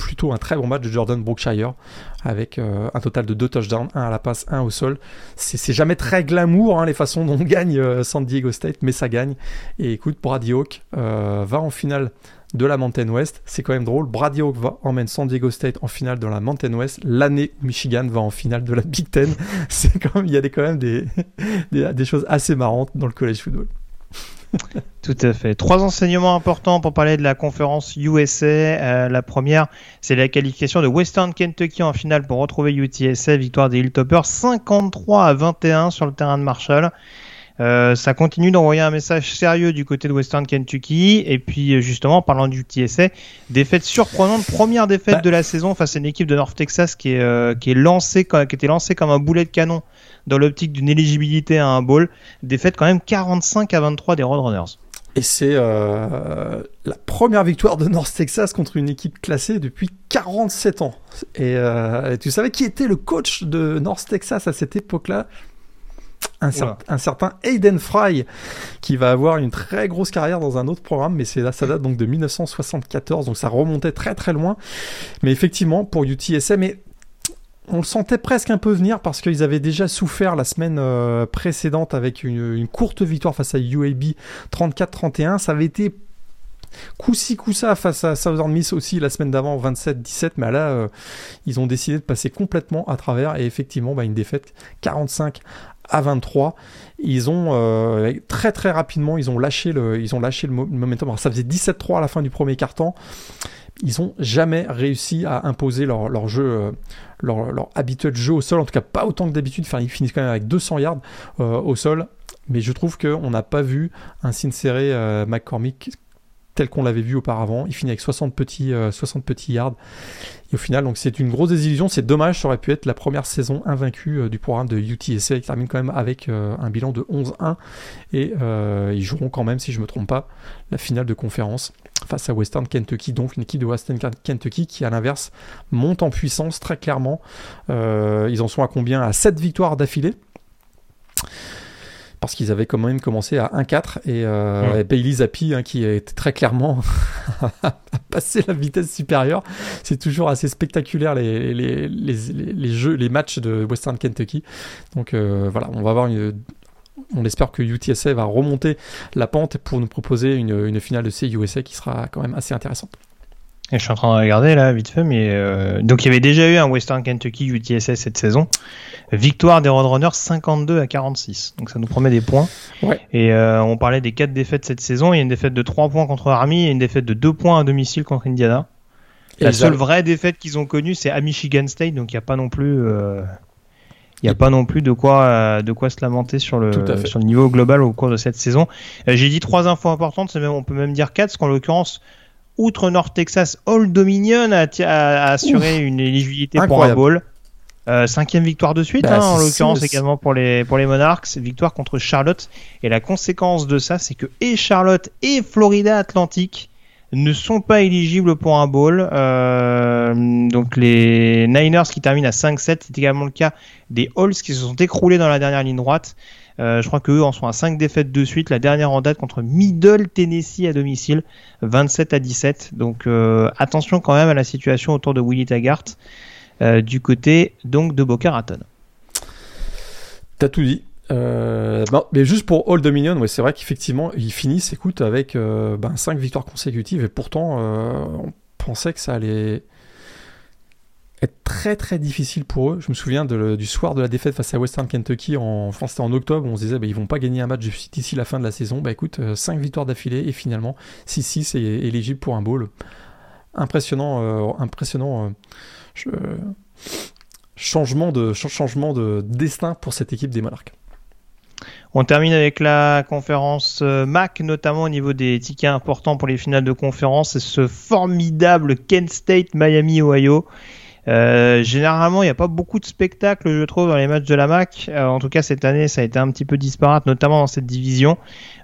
plutôt un très bon match de Jordan Brookshire avec euh, un total de deux touchdowns, un à la passe, un au sol. C'est jamais très glamour hein, les façons dont on gagne San Diego State, mais ça gagne. Et écoute, Brady Hawk va en finale de la Mountain West. C'est quand même drôle. Brady Hawk va emmène San Diego State en finale de la Mountain West. L'année Michigan va en finale de la Big Ten. Il y a quand même des, choses assez marrantes dans le college football. Tout à fait. Trois enseignements importants pour parler de la conférence USA. Euh, la première, c'est la qualification de Western Kentucky en finale pour retrouver UTSA, victoire des Hilltoppers 53 à 21 sur le terrain de Marshall. Euh, ça continue d'envoyer un message sérieux du côté de Western Kentucky. Et puis, euh, justement, en parlant du TSA, défaite surprenante, première défaite bah. de la saison face à une équipe de North Texas qui est, euh, qui est lancée, qui était lancée comme un boulet de canon dans l'optique d'une éligibilité à un bowl. Défaite quand même 45 à 23 des Roadrunners. Et c'est la première victoire de North Texas contre une équipe classée depuis 47 ans. Et tu savais qui était le coach de North Texas à cette époque-là? Un, certain Aiden Fry qui va avoir une très grosse carrière dans un autre programme, mais c'est là, ça date donc de 1974, donc ça remontait très très loin. Mais effectivement, pour UTSM, mais on le sentait presque un peu venir parce qu'ils avaient déjà souffert la semaine euh, précédente avec une, courte victoire face à UAB 34-31. Ça avait été coup-ci, coup-ça face à Southern Miss aussi la semaine d'avant 27-17, mais là, euh, ils ont décidé de passer complètement à travers et effectivement, bah, une défaite 45 à 23. Ils ont euh, très très rapidement, ils ont lâché le, ils ont lâché le momentum. Alors, ça faisait 17-3 à la fin du premier quart-temps. Ils ont jamais réussi à imposer leur, jeu, euh, leur, habituel jeu au sol. En tout cas, pas autant que d'habitude. Enfin, ils finissent quand même avec 200 yards euh, au sol. Mais je trouve qu'on n'a pas vu un Sincere McCormick tel qu'on l'avait vu auparavant. Il finit avec 60 petits, 60 petits yards. Et au final, donc c'est une grosse désillusion. C'est dommage, ça aurait pu être la première saison invaincue euh, du programme de UTSA qui termine quand même avec euh, un bilan de 11-1. Et euh, ils joueront quand même, si je ne me trompe pas, la finale de conférence face à Western Kentucky. Donc une équipe de Western Kentucky qui, à l'inverse, monte en puissance très clairement. ils en sont à combien? À 7 victoires d'affilée. parce qu'ils avaient quand même commencé à 1-4 et, euh, Bailey Zappi hein, qui était très clairement à passer la vitesse supérieure. C'est toujours assez spectaculaire les, les, les, les, jeux, les matchs de Western Kentucky. Donc euh, voilà, on va avoir une, on espère que UTSA va remonter la pente pour nous proposer une, une finale de CUSA qui sera quand même assez intéressante. Et je suis en train de regarder là, vite fait, mais euh, donc il y avait déjà eu un Western Kentucky UTSS cette saison. Victoire des Roadrunners 52 à 46. Donc ça nous promet des points. Ouais. Et euh, on parlait des quatre défaites cette saison. Il y a une défaite de 3 points contre Army et une défaite de 2 points à domicile contre Indiana. la seule vraie défaite qu'ils ont connue, c'est à Michigan State. Donc il n'y a pas non plus. Euh, il n'y a pas non plus de quoi, de quoi se lamenter sur le, sur le niveau global au cours de cette saison. J'ai dit trois infos importantes, même, on peut même dire quatre, parce qu'en l'occurrence, outre North Texas, Old Dominion a, assuré une éligibilité pour un bowl. Euh, cinquième victoire de suite, bah, hein, en l'occurrence également pour les, pour les Monarchs, victoire contre Charlotte. Et la conséquence de ça, c'est que et Charlotte et Florida Atlantic ne sont pas éligibles pour un bowl. Euh, donc les Niners qui terminent à 5-7, c'est également le cas des Halls qui se sont écroulés dans la dernière ligne droite. Euh, je crois qu'eux en sont à 5 défaites de suite. La dernière en date contre Middle Tennessee à domicile, 27 à 17. Donc euh, attention quand même à la situation autour de Willie Taggart du côté donc de Boca Raton. T'as tout dit. Mais juste pour All Dominion, ouais, c'est vrai qu'effectivement, ils finissent, écoute, avec ben, 5 victoires consécutives et pourtant, on pensait que ça allait être très très difficile pour eux. Je me souviens du soir de la défaite face à Western Kentucky, en France c'était en octobre, on se disait bah, ils vont pas gagner un match d'ici la fin de la saison. Bah écoute, 5 euh, victoires d'affilée et finalement 6-6 est éligible pour un bowl. Impressionnant, euh, impressionnant euh, changement, de, changement de destin pour cette équipe des Monarchs. On termine avec la conférence MAC, notamment au niveau des tickets importants pour les finales de conférence. C'est ce formidable Kent State Miami Ohio euh, généralement, il n'y a pas beaucoup de spectacles, je trouve, dans les matchs de la MAC. Euh, en tout cas, cette année, ça a été un petit peu disparate, notamment dans cette division.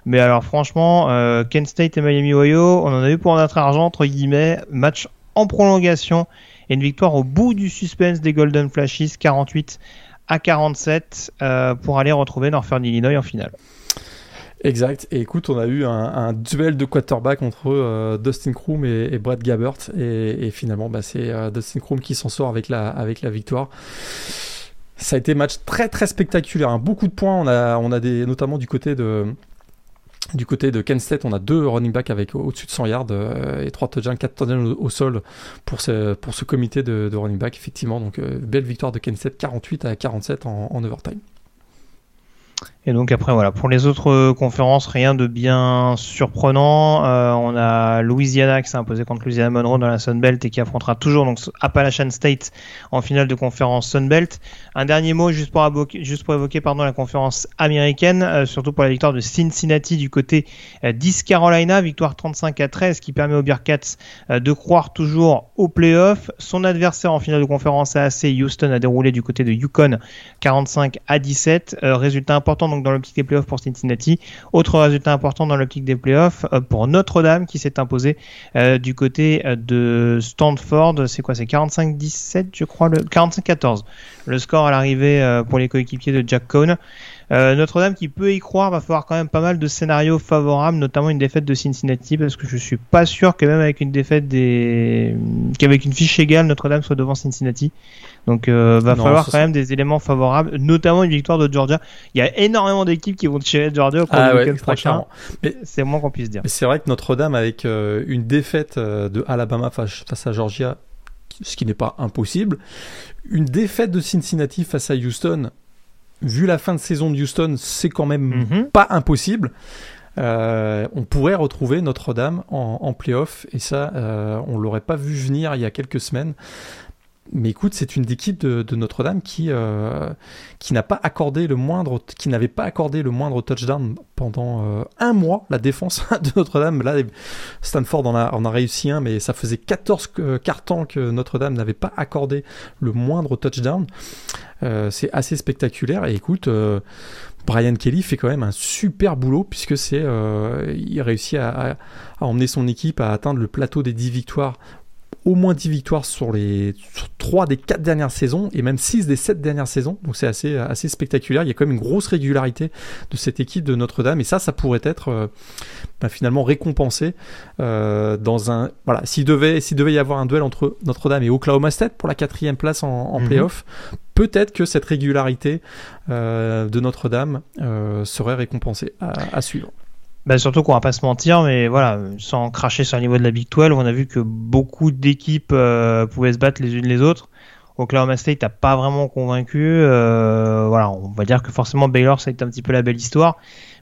Mais alors, franchement, euh, Kent State et Miami Ohio, on en a eu pour notre argent, entre guillemets, match en prolongation et une victoire au bout du suspense des Golden Flashes, 48 à 47, pour aller retrouver Northern Illinois en finale. Exact. Et écoute, on a eu un, duel de quarterback entre euh, Dustin Kroom et, Brad Gabbert. Et, finalement, bah, c'est euh, Dustin Kroom qui s'en sort avec la, avec la victoire. Ça a été un match très très spectaculaire. Hein. Beaucoup de points. On a, on a des, notamment du côté de. Du côté de Kent on a deux running backs avec au-dessus de 100 yards euh, et trois touchdowns, quatre touchdowns au, sol pour ce, comité de, running back, effectivement. Donc, belle victoire de Kent State, 48 à 47 en, en overtime. Et donc après voilà, pour les autres euh, conférences, rien de bien surprenant. Euh, on a Louisiana qui s'est imposé contre Louisiana Monroe dans la Sun Belt et qui affrontera toujours donc Appalachian State en finale de conférence Sun Belt. Un dernier mot juste pour pour évoquer pardon la conférence américaine, euh, surtout pour la victoire de Cincinnati du côté d'East Carolina, victoire 35 à 13 qui permet aux Bearcats de croire toujours au playoff. Son adversaire en finale de conférence AAC Houston a déroulé du côté de Yukon 45 à 17. résultat important dans l'optique des playoffs pour Cincinnati. Autre résultat important dans l'optique des playoffs euh, pour Notre-Dame qui s'est imposé euh, du côté euh, de Stanford. C'est quoi? C'est 45-17 je crois, le 45-14. Le score à l'arrivée pour les coéquipiers de Jack Cohn. Notre-Dame qui peut y croire, va falloir quand même pas mal de scénarios favorables, notamment une défaite de Cincinnati, parce que je suis pas sûr que même avec une défaite des, qu'avec une fiche égale, Notre-Dame soit devant Cincinnati. Donc, euh, va falloir quand même des éléments favorables, notamment une victoire de Georgia. Il y a énormément d'équipes qui vont tirer Georgia au cours ah du prochain. C'est moins qu'on puisse dire. C'est vrai que Notre-Dame, avec euh, une défaite de Alabama face, face à Georgia, ce qui n'est pas impossible, une défaite de Cincinnati face à Houston, vu la fin de saison de Houston, c'est quand même mhm. pas impossible. Euh, on pourrait retrouver Notre-Dame en, en playoff et ça, euh, on l'aurait pas vu venir il y a quelques semaines. Mais écoute, c'est une équipe de, Notre-Dame qui, euh, qui n'a pas accordé le moindre, qui n'avait pas accordé le moindre touchdown pendant euh, un mois. La défense de Notre-Dame, là, Stanford en a, a réussi un, mais ça faisait 14 euh, cartons que Notre-Dame n'avait pas accordé le moindre touchdown. c'est assez spectaculaire. Et écoute, Brian Kelly fait quand même un super boulot puisque c'est, il réussit à, à, emmener son équipe à atteindre le plateau des 10 victoires au moins 10 victoires sur les 3 des 4 dernières saisons et même 6 des 7 dernières saisons. Donc c'est assez, assez spectaculaire. Il y a quand même une grosse régularité de cette équipe de Notre-Dame et ça, ça pourrait être euh, bah, finalement récompensé euh, dans un. Voilà, s'il devait, s'il devait y avoir un duel entre Notre-Dame et Oklahoma State pour la quatrième place en, en mhm. playoff, peut-être que cette régularité euh, de Notre-Dame serait récompensée à, à suivre. Bah surtout qu'on va pas se mentir, mais voilà, sans cracher sur le niveau de la Big 12, on a vu que beaucoup d'équipes euh, pouvaient se battre les unes les autres. Oklahoma State n'a pas vraiment convaincu. Euh, voilà, on va dire que forcément Baylor ça a été un petit peu la belle histoire.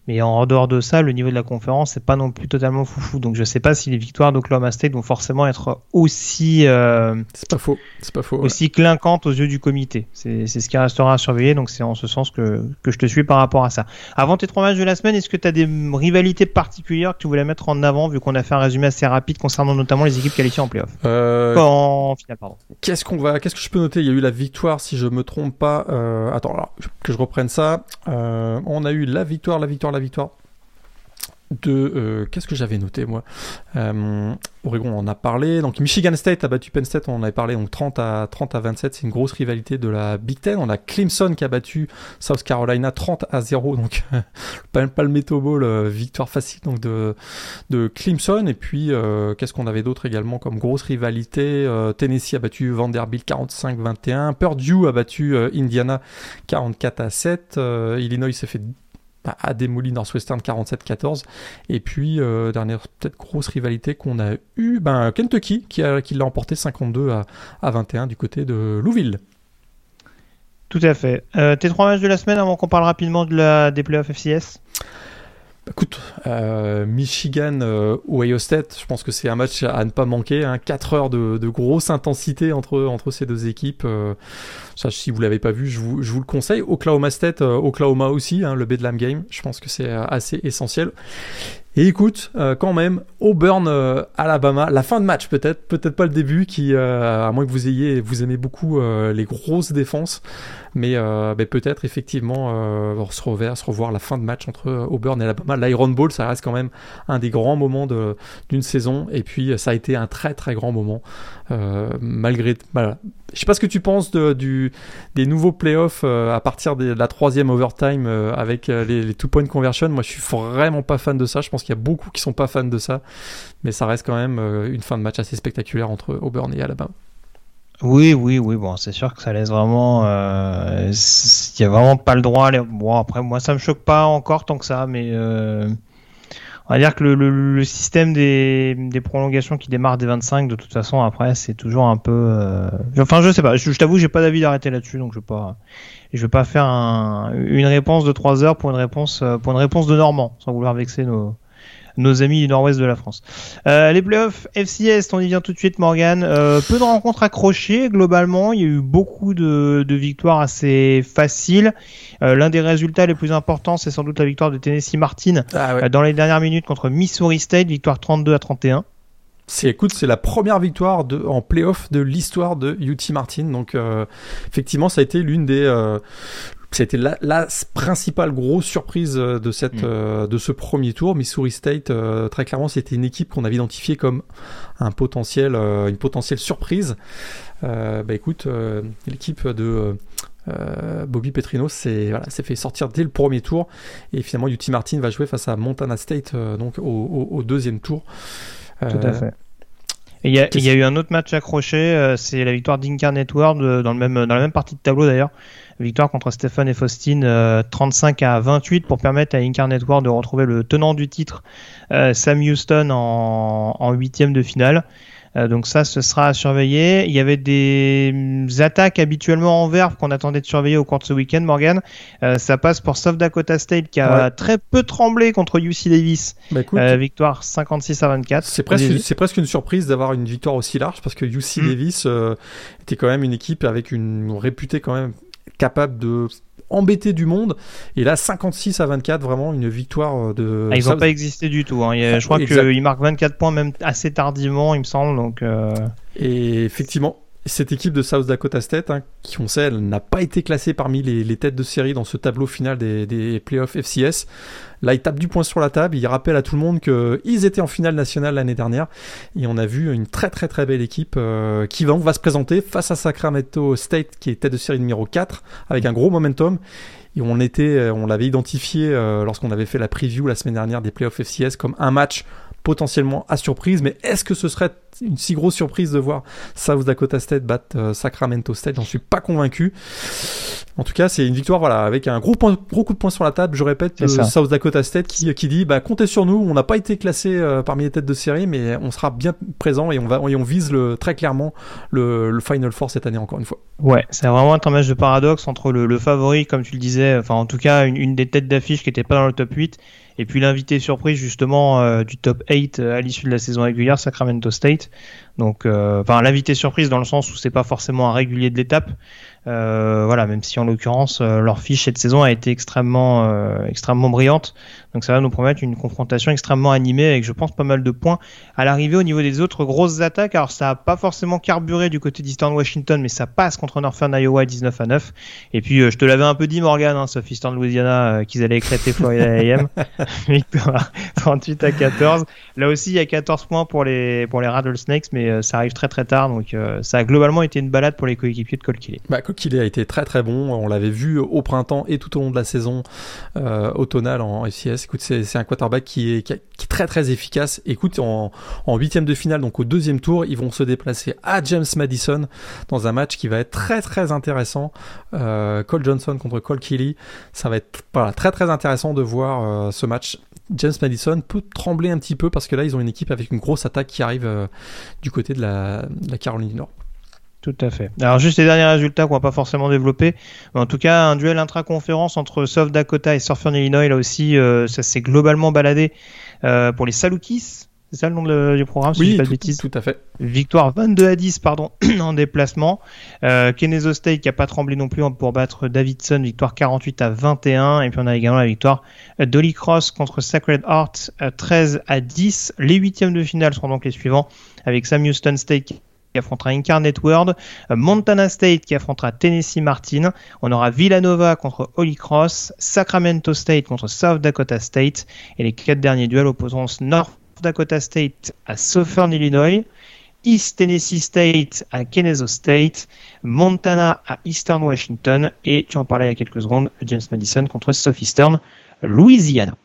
Mais en dehors de ça, le niveau de la conférence, c'est pas non plus totalement foufou. Donc je sais pas si les victoires d'Oklahoma State vont forcément être aussi. Euh, c'est pas faux. C'est pas faux. Aussi clinquantes aux yeux du comité. C'est ce qui restera à surveiller. Donc c'est en ce sens que, que je te suis par rapport à ça. Avant tes trois matchs de la semaine, est-ce que tu as des rivalités particulières que tu voulais mettre en avant, vu qu'on a fait un résumé assez rapide concernant notamment les équipes qualifiées en playoff? Euh... En finale, pardon. Qu'est-ce qu'on va, qu'est-ce que je peux noter? Il y a eu la victoire, si je me trompe pas. Euh... Attends, alors, que je reprenne ça. Euh, on a eu la victoire, la victoire, la victoire de euh, qu'est-ce que j'avais noté moi? Euh, Oregon on en a parlé. Donc Michigan State a battu Penn State on en avait parlé donc 30 à 30 à 27 c'est une grosse rivalité de la Big Ten. On a Clemson qui a battu South Carolina 30 à 0 donc pas, le Bowl euh, victoire facile donc de de Clemson. Et puis qu'est-ce qu'on avait d'autre également comme grosse rivalité? Tennessee a battu Vanderbilt 45-21 Purdue a battu Indiana 44 à 7 Illinois s'est fait a démoli Northwestern 47-14. Et puis, euh, dernière peut-être grosse rivalité qu'on a eu, ben, Kentucky qui, qui l'a emporté 52 à, à 21 du côté de Louisville. Tout à fait. Euh, tes trois matchs de la semaine avant qu'on parle rapidement de la, des playoffs FCS Écoute, euh, Michigan, euh, Ohio State, je pense que c'est un match à ne pas manquer. Hein. 4 heures de, grosse intensité entre, ces deux équipes. Euh, si vous l'avez pas vu, je vous, le conseille. Oklahoma State, euh, Oklahoma aussi, hein, le Bedlam Game. Je pense que c'est assez essentiel. Et écoute, quand même, Auburn, Alabama, la fin de match peut-être, peut-être pas le début, qui, à moins que vous ayez, vous aimez beaucoup les grosses défenses, mais, mais peut-être effectivement se revoir, se revoir la fin de match entre Auburn et Alabama. L'Iron Bowl, ça reste quand même un des grands moments d'une saison, et puis ça a été un très très grand moment, malgré, voilà, je sais pas ce que tu penses des nouveaux playoffs euh, à partir de la troisième overtime euh, avec euh, les, les two-point conversion. Moi, je suis vraiment pas fan de ça. Je pense qu'il y a beaucoup qui sont pas fans de ça. Mais ça reste quand même une fin de match assez spectaculaire entre Auburn et Alabama. Oui, oui, oui. Bon, c'est sûr que ça laisse vraiment. Il n'y a vraiment pas le droit. À Bon, après, moi, ça me choque pas encore tant que ça, mais on va dire que le, le, le système des, des, prolongations qui démarrent des 25, de toute façon, après, c'est toujours un peu. Euh... Enfin, je sais pas. Je, je t'avoue, j'ai pas d'avis d'arrêter là-dessus, donc je vais pas. Je vais pas faire un, une réponse de 3 heures pour une réponse pour une réponse de Normand, sans vouloir vexer nos, nos amis du nord-ouest de la France. Euh, les playoffs FCS, on y vient tout de suite, Morgan. Euh, peu de rencontres accrochées globalement. Il y a eu beaucoup de, de victoires assez faciles. Euh, L'un des résultats les plus importants, c'est sans doute la victoire de Tennessee Martin ah ouais. Dans les dernières minutes contre Missouri State, victoire 32 à 31. C'est écoute, c'est la première victoire de, en playoff de l'histoire de UT Martin. Donc euh, effectivement, ça a été l'une des euh, c'était la, la, principale grosse surprise euh, de cette mm. euh, de ce premier tour. Missouri State, euh, très clairement, c'était une équipe qu'on avait identifiée comme un potentiel, euh, une potentielle surprise. Euh, bah écoute, l'équipe de Bobby Petrino s'est voilà, fait sortir dès le premier tour et finalement UT Martin va jouer face à Montana State donc au, au, au deuxième tour. Tout à fait. Il y, y, a eu un autre match accroché, c'est la victoire d'Incarnate World dans, le même, dans la même partie de tableau d'ailleurs, victoire contre Stéphane et Faustine euh, 35 à 28 pour permettre à Incarnate World de retrouver le tenant du titre euh, Sam Houston en huitième de finale. Euh, donc ça, ce sera à surveiller. Il y avait des mm, attaques habituellement en verbe qu'on attendait de surveiller au cours de ce week-end, Morgan. Euh, ça passe pour South Dakota State qui a ouais. très peu tremblé contre UC Davis. Bah, écoute, euh, victoire 56 à 24. C'est presque, c'est presque une surprise d'avoir une victoire aussi large parce que UC mm. Davis était quand même une équipe avec une réputée quand même capable de embêter du monde. Et là, 56 à 24, vraiment une victoire de. Ah, ils n'ont pas existé du tout. Hein. A, je crois qu'ils marquent 24 points même assez tardivement, il me semble. Donc, euh... Et effectivement, cette équipe de South Dakota State, hein, qui on sait, elle n'a pas été classée parmi les, têtes de série dans ce tableau final des, playoffs FCS. Là, ils tapent du poing sur la table, ils rappellent à tout le monde qu'ils étaient en finale nationale l'année dernière. Et on a vu une très très très belle équipe euh, qui va, se présenter face à Sacramento State, qui est tête de série numéro 4, avec un gros momentum. Et on on l'avait identifié euh, lorsqu'on avait fait la preview la semaine dernière des playoffs FCS comme un match potentiellement à surprise, mais est-ce que ce serait une si grosse surprise de voir South Dakota State battre euh, Sacramento State? J'en suis pas convaincu. En tout cas, c'est une victoire voilà, avec un gros, gros coup de poing sur la table. Je répète, euh, South Dakota State qui, qui dit bah, comptez sur nous, on n'a pas été classé euh, parmi les têtes de série, mais on sera bien présent et on, va, et on vise le, très clairement le, le Final Four cette année, encore une fois. Ouais, c'est vraiment un match de paradoxe entre le, le, favori, comme tu le disais, enfin en tout cas une, une des têtes d'affiche qui n'était pas dans le top 8 et puis l'invité surprise justement euh, du top 8 euh, à l'issue de la saison régulière, Sacramento State. Donc, euh, enfin l'invité surprise dans le sens où c'est pas forcément un régulier de l'étape, voilà, même si en l'occurrence euh, leur fiche cette saison a été extrêmement, euh, extrêmement brillante. Donc ça va nous promettre une confrontation extrêmement animée avec, je pense, pas mal de points à l'arrivée au niveau des autres grosses attaques. Alors ça a pas forcément carburé du côté d'Eastern Washington, mais ça passe contre Northern Iowa 19 à 9. Et puis je te l'avais un peu dit, Morgan, hein, sauf Eastern Louisiana, qu'ils allaient éclater Florida A&M. Victoire 38 à 14. Là aussi, il y a 14 points pour les pour les Rattlesnakes, mais ça arrive très très tard. Donc ça a globalement été une balade pour les coéquipiers de. Bah, qu'il a été très très bon. On l'avait vu au printemps et tout au long de la saison euh, automnale en FCS. C'est un quarterback qui est, très très efficace. Écoute, en huitième de finale, donc au deuxième tour, ils vont se déplacer à James Madison dans un match qui va être très très intéressant. Euh, Cole Johnson contre Cole Kelly. Ça va être très très intéressant de voir euh, ce match. James Madison peut trembler un petit peu parce que là, ils ont une équipe avec une grosse attaque qui arrive du côté de la Caroline du Nord. Tout à fait. Alors juste les derniers résultats qu'on va pas forcément développer, en tout cas un duel intra-conférence entre South Dakota et Southern Illinois, là aussi euh, ça s'est globalement baladé euh, pour les Salukis. C'est ça le nom du programme Oui, pas tout, tout, à fait. Victoire 22 à 10 pardon, en déplacement. Euh, Keneso State qui a pas tremblé non plus pour battre Davidson, victoire 48 à 21. Et puis on a également la victoire d'Holy Cross contre Sacred Heart 13 à 10. Les huitièmes de finale seront donc les suivants avec Sam Houston State qui affrontera Incarnate World, euh, Montana State qui affrontera Tennessee Martin, on aura Villanova contre Holy Cross, Sacramento State contre South Dakota State, et les quatre derniers duels opposeront North Dakota State à Southern Illinois, East Tennessee State à Kennesaw State, Montana à Eastern Washington, et tu en parlais il y a quelques secondes, James Madison contre Southeastern Louisiana.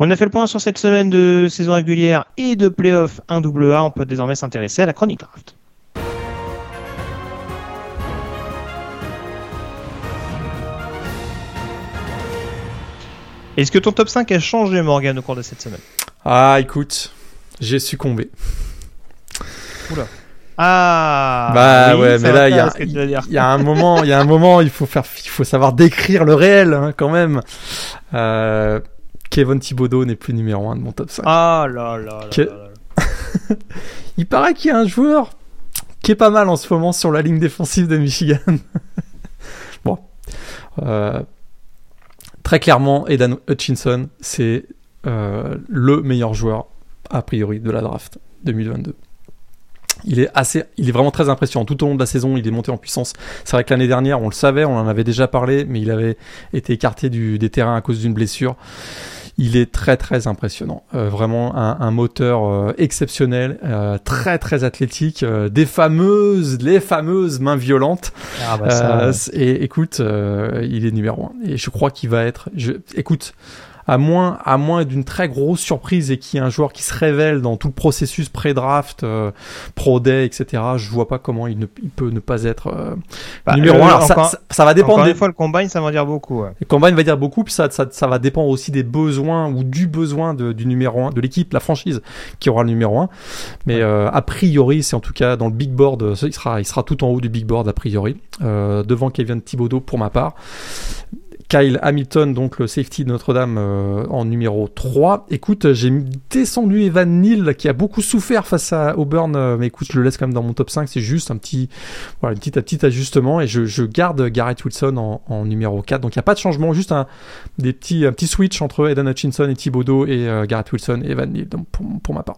On a fait le point sur cette semaine de saison régulière et de playoff 1AA. On peut désormais s'intéresser à la chronique. Est-ce que ton top 5 a changé, Morgan, au cours de cette semaine? Ah, écoute, j'ai succombé. Oula. Ah. Bah ouais, mais là il y a, y a un moment, il y a un moment, il faut faire, il faut savoir décrire le réel hein, quand même. Euh, Kevin Thibodeau n'est plus numéro 1 de mon top 5. Ah là là là, là. il paraît qu'il y a un joueur qui est pas mal en ce moment sur la ligne défensive de Michigan. bon. Euh, très clairement, Edan Hutchinson, c'est euh, le meilleur joueur, a priori, de la draft 2022. Il est assez, il est vraiment très impressionnant. Tout au long de la saison, il est monté en puissance. C'est vrai que l'année dernière, on le savait, on en avait déjà parlé, mais il avait été écarté des terrains à cause d'une blessure. Il est très très impressionnant, euh, vraiment un, moteur euh, exceptionnel, euh, très très athlétique, des fameuses, les fameuses mains violentes. Ah bah et écoute, il est numéro un. Et je crois qu'il va être. Je, écoute, à moins, à moins d'une très grosse surprise et qu'il y ait un joueur qui se révèle dans tout le processus pré-draft, euh, pro-day, etc., je vois pas comment il, ne, il peut ne pas être euh, bah, numéro 1. Ça, ça, va dépendre. Des fois, le combine, ça va dire beaucoup. Le combine va dire beaucoup, puis ça, ça, ça, va dépendre aussi des besoins ou du besoin de, du numéro 1, de l'équipe, la franchise qui aura le numéro 1. Mais euh, a priori, c'est en tout cas dans le big board, il sera, il sera tout en haut du big board a priori, devant Kevin Thibodeau pour ma part. Kyle Hamilton, donc le safety de Notre-Dame euh, en numéro 3. Écoute, j'ai descendu Evan Neal qui a beaucoup souffert face à Auburn, euh, mais écoute, je le laisse quand même dans mon top 5. C'est juste un petit, voilà, un petit, petit ajustement et je, garde Garrett Wilson en, numéro 4. Donc il n'y a pas de changement, juste un, des petits, un petit switch entre Eden Hutchinson et Thibodeau et euh, Garrett Wilson et Evan Neal pour, pour ma part.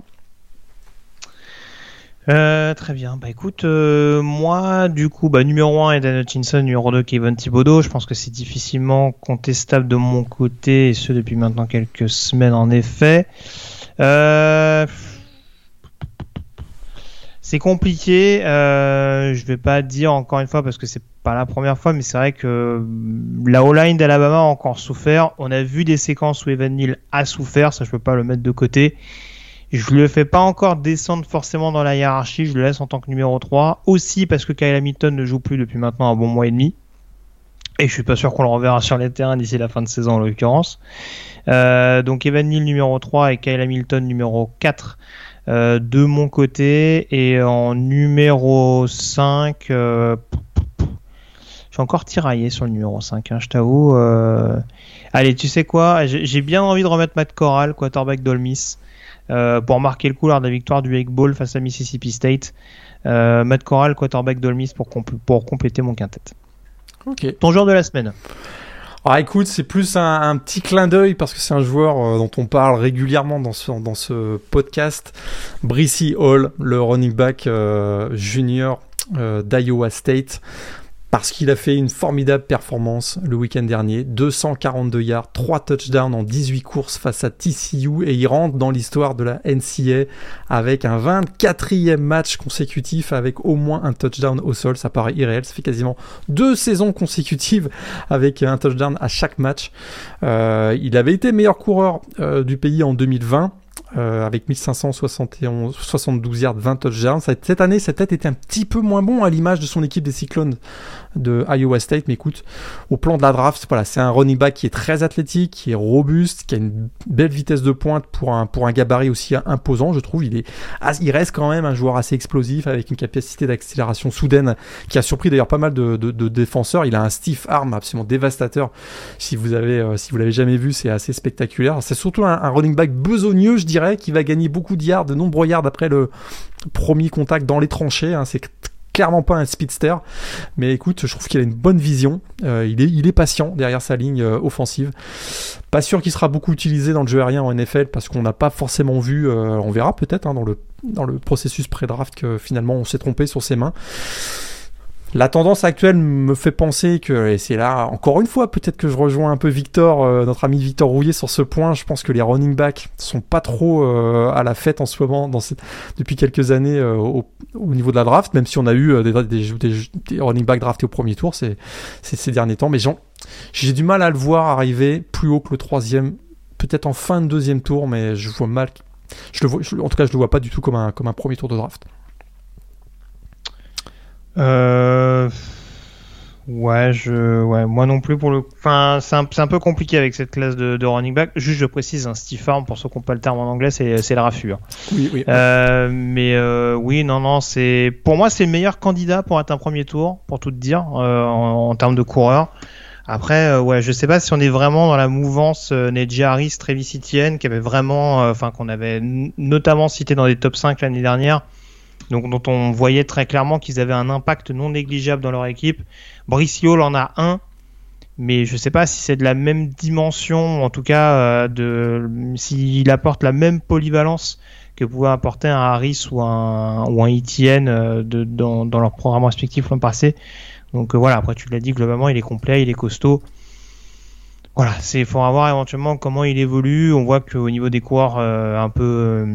Euh, très bien. Bah écoute, euh, moi du coup, bah, numéro 1 Eden Hutchinson, numéro 2 Kevin Thibodeau. Je pense que c'est difficilement contestable de mon côté, et ce depuis maintenant quelques semaines en effet. Euh, c'est compliqué. Euh, je vais pas dire encore une fois parce que c'est pas la première fois, mais c'est vrai que la O-line d'Alabama a encore souffert. On a vu des séquences où Evan Neal a souffert, ça je peux pas le mettre de côté. Je le fais pas encore descendre forcément dans la hiérarchie, je le laisse en tant que numéro 3. Aussi parce que Kyle Hamilton ne joue plus depuis maintenant un bon mois et demi. Et je suis pas sûr qu'on le reverra sur les terrains d'ici la fin de saison en l'occurrence. Euh, donc Evan Neal numéro 3 et Kyle Hamilton numéro 4 euh, de mon côté. Et en numéro 5, euh, je suis encore tiraillé sur le numéro 5, hein, je t'avoue. Allez, tu sais quoi? J'ai bien envie de remettre Matt Corral, quarterback d'Olmis. Euh, pour marquer le coup lors de la victoire du Egg Bowl face à Mississippi State. Euh, Matt Corral, quarterback d'Olmis pour, pour compléter mon quintet. Ok. Ton joueur de la semaine ah écoute, c'est plus un, petit clin d'œil parce que c'est un joueur euh, dont on parle régulièrement dans ce, dans ce podcast. Brissy Hall, le running back junior d'Iowa State parce qu'il a fait une formidable performance le week-end dernier. 242 yards, 3 touchdowns en 18 courses face à TCU et il rentre dans l'histoire de la NCA avec un 24e match consécutif avec au moins un touchdown au sol. Ça paraît irréel, ça fait quasiment deux saisons consécutives avec un touchdown à chaque match. Euh, il avait été meilleur coureur euh, du pays en 2020. Euh, avec 1571, 72 yards, 20 touchdowns. Cette année, sa tête était un petit peu moins bon à l'image de son équipe des Cyclones de Iowa State. Mais écoute, au plan de la draft, voilà, c'est un running back qui est très athlétique, qui est robuste, qui a une belle vitesse de pointe pour un, pour un gabarit aussi imposant, je trouve. Il, est, il reste quand même un joueur assez explosif avec une capacité d'accélération soudaine qui a surpris d'ailleurs pas mal de, défenseurs. Il a un stiff arm absolument dévastateur. Si vous avez, euh, si vous l'avez jamais vu, c'est assez spectaculaire. C'est surtout un, un running back besogneux, je dirais qui va gagner beaucoup de yards, de nombreux yards après le premier contact dans les tranchées. Hein. Clairement pas un speedster, mais écoute, je trouve qu'il a une bonne vision. Euh, il, est, patient derrière sa ligne euh, offensive. Pas sûr qu'il sera beaucoup utilisé dans le jeu aérien en NFL parce qu'on n'a pas forcément vu, euh, on verra peut-être hein, dans le processus pré-draft que finalement on s'est trompé sur ses mains. La tendance actuelle me fait penser que, et c'est là encore une fois peut-être que je rejoins un peu Victor, euh, notre ami Victor Rouillet sur ce point, je pense que les running backs sont pas trop euh, à la fête en ce moment depuis quelques années euh, au, niveau de la draft, même si on a eu des, running backs draftés au premier tour ces, ces derniers temps, mais j'ai du mal à le voir arriver plus haut que le troisième, peut-être en fin de deuxième tour, mais je vois mal, je vois, en tout cas je le vois pas du tout comme un, comme un premier tour de draft. Euh... Ouais, je, ouais, moi non plus pour le. Enfin, c'est un, un, peu compliqué avec cette classe de, de running back. Juste, je précise, un stiff arm pour ceux qui n'ont pas le terme en anglais, c'est, c'est le raffure. Oui, oui. Euh, mais euh, oui, non, non, c'est pour moi c'est le meilleur candidat pour être un premier tour, pour tout dire, euh, en, termes de coureur. Après, ouais, je sais pas si on est vraiment dans la mouvance euh, Harris, Travis Etienne, qui avait vraiment, enfin, qu'on avait notamment cité dans les top 5 l'année dernière donc dont on voyait très clairement qu'ils avaient un impact non négligeable dans leur équipe. Bricio en a un, mais je ne sais pas si c'est de la même dimension, en tout cas euh, s'il apporte la même polyvalence que pouvait apporter un Harris ou un ou euh, dans, leur programme respectif l'an passé. Donc euh, voilà, après tu l'as dit globalement, il est complet, il est costaud. Voilà, c'est faut voir éventuellement comment il évolue. On voit qu'au niveau des coureurs un peu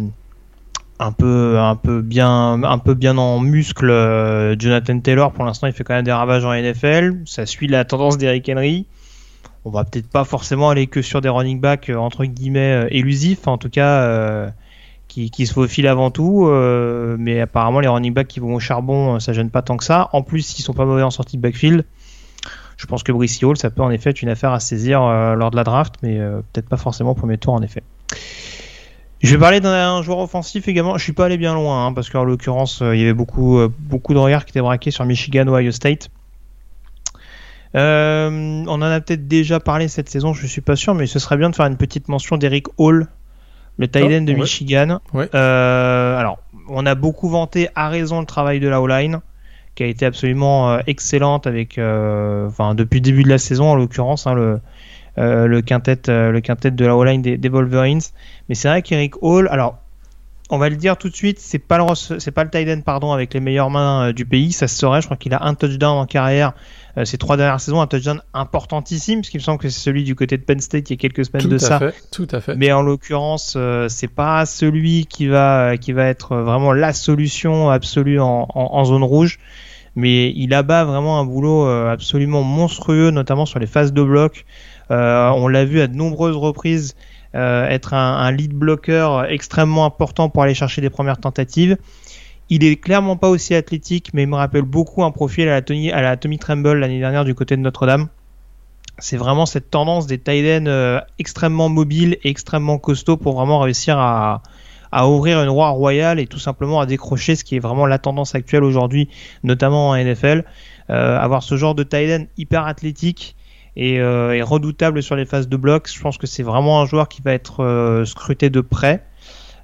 un peu un peu bien un peu bien en muscle euh, Jonathan Taylor pour l'instant il fait quand même des ravages en NFL ça suit la tendance d'Eric Henry. On va peut-être pas forcément aller que sur des running backs euh, entre guillemets euh, élusifs en tout cas qui, qui, se faufilent avant tout mais apparemment les running backs qui vont au charbon ça gêne pas tant que ça. En plus ils sont pas mauvais en sortie de backfield je pense que Brice Hall ça peut en effet être une affaire à saisir lors de la draft mais peut-être pas forcément au premier tour en effet je vais parler d'un joueur offensif également. Je suis pas allé bien loin, hein, parce qu'en l'occurrence, euh, il y avait beaucoup, euh, beaucoup de regards qui étaient braqués sur Michigan ou Ohio State. Euh, on en a peut-être déjà parlé cette saison, je suis pas sûr, mais ce serait bien de faire une petite mention d'Eric Hall, le tight end de Michigan. alors, on a beaucoup vanté à raison le travail de la O-line, qui a été absolument excellente avec, enfin, depuis le début de la saison en l'occurrence, hein, le, le quintet, le quintet de la O-line des, des Wolverines. Mais c'est vrai qu'Eric Hall, alors on va le dire tout de suite, c'est pas le c'est pas le tight pardon avec les meilleures mains du pays, ça se saurait. Je crois qu'il a un touchdown en carrière ces trois dernières saisons, un touchdown importantissime, parce qu'il me semble que c'est celui du côté de Penn State il y a quelques semaines de ça. Fait, tout à fait. Mais en l'occurrence, c'est pas celui qui va qui va être vraiment la solution absolue en, en zone rouge mais il abat vraiment un boulot euh, absolument monstrueux, notamment sur les phases de bloc. Euh, on l'a vu à de nombreuses reprises euh, être un, lead blocker extrêmement important pour aller chercher des premières tentatives. Il est clairement pas aussi athlétique, mais il me rappelle beaucoup un profil à la, Tommy Tremble l'année dernière du côté de Notre-Dame. C'est vraiment cette tendance des tight extrêmement mobiles et extrêmement costauds pour vraiment réussir à, ouvrir une roi royale et tout simplement à décrocher ce qui est vraiment la tendance actuelle aujourd'hui, notamment en NFL. Euh, avoir ce genre de tight hyper athlétique euh, et, redoutable sur les phases de bloc, je pense que c'est vraiment un joueur qui va être euh, scruté de près.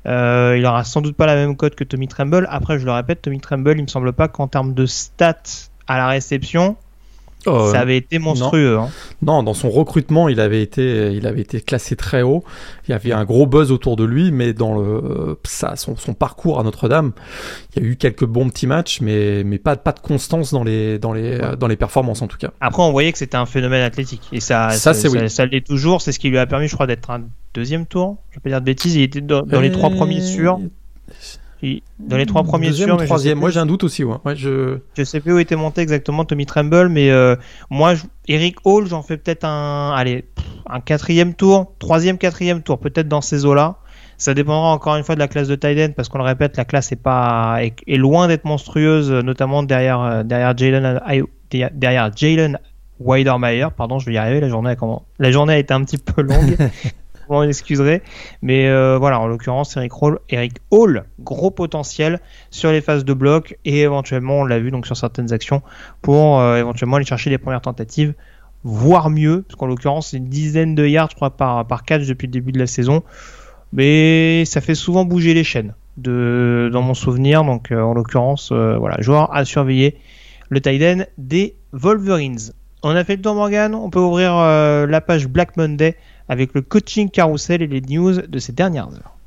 il aura sans doute pas la même cote que Tommy Tremble. Après, je le répète, Tommy Tremble, il me semble pas qu'en termes de stats à la réception, ça avait été monstrueux. Non. Hein. non. dans son recrutement, il avait été, il avait été classé très haut. Il y avait un gros buzz autour de lui, mais dans le, ça, son, son parcours à Notre-Dame, il y a eu quelques bons petits matchs, mais, mais pas, pas de constance dans les, dans les, dans les performances en tout cas. Après, on voyait que c'était un phénomène athlétique, et ça, ça, ça, oui. ça, l'est toujours. C'est ce qui lui a permis, je crois, d'être un deuxième tour. Je vais pas dire de bêtises. Il était dans, les trois premiers sûrs dans les trois premiers Deuxième troisième. Moi, j'ai un doute aussi. Ouais. je... je sais plus où était monté exactement Tommy Tremble, mais euh, moi, Eric Hall, j'en fais peut-être un, allez, un quatrième tour, troisième, quatrième tour, peut-être dans ces eaux-là. Ça dépendra encore une fois de la classe de tight parce qu'on le répète, la classe est pas est, loin d'être monstrueuse, notamment derrière euh, derrière Jalen derrière Jalen Weidermeyer. Pardon, je vais y arriver. La journée a, comment... la journée a été un petit peu longue. vous m'en excuserez. Mais euh, voilà, en l'occurrence, Eric, Hall, Eric Hall, gros potentiel sur les phases de bloc et éventuellement, on l'a vu donc sur certaines actions, pour euh, éventuellement aller chercher les premières tentatives, voire mieux, parce qu'en l'occurrence, c'est une dizaine de yards, je crois, par, catch depuis le début de la saison. Mais ça fait souvent bouger les chaînes de, dans mon souvenir. Donc, euh, en l'occurrence, voilà, joueur à surveiller le tight des Wolverines. On a fait le tour Morgan, on peut ouvrir la page Black Monday avec le coaching carousel et les news de ces dernières heures.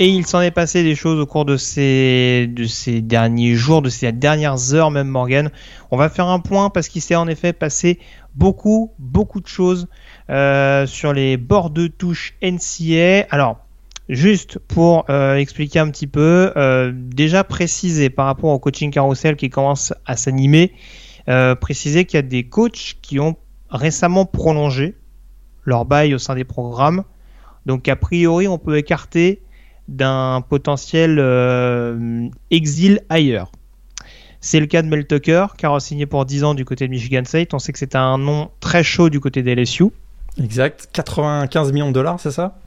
Et il s'en est passé des choses au cours de ces, de ces derniers jours, de ces dernières heures même Morgan. On va faire un point parce qu'il s'est en effet passé beaucoup, beaucoup de choses euh, sur les bords de touche NCA. Alors, Juste pour euh, expliquer un petit peu, euh, déjà préciser par rapport au coaching carousel qui commence à s'animer, euh, préciser qu'il y a des coachs qui ont récemment prolongé leur bail au sein des programmes. Donc a priori, on peut écarter d'un potentiel exil ailleurs. C'est le cas de Mel Tucker, qui a signé pour 10 ans du côté de Michigan State. On sait que c'est un nom très chaud du côté des LSU. Exact, 95 millions de dollars, c'est ça?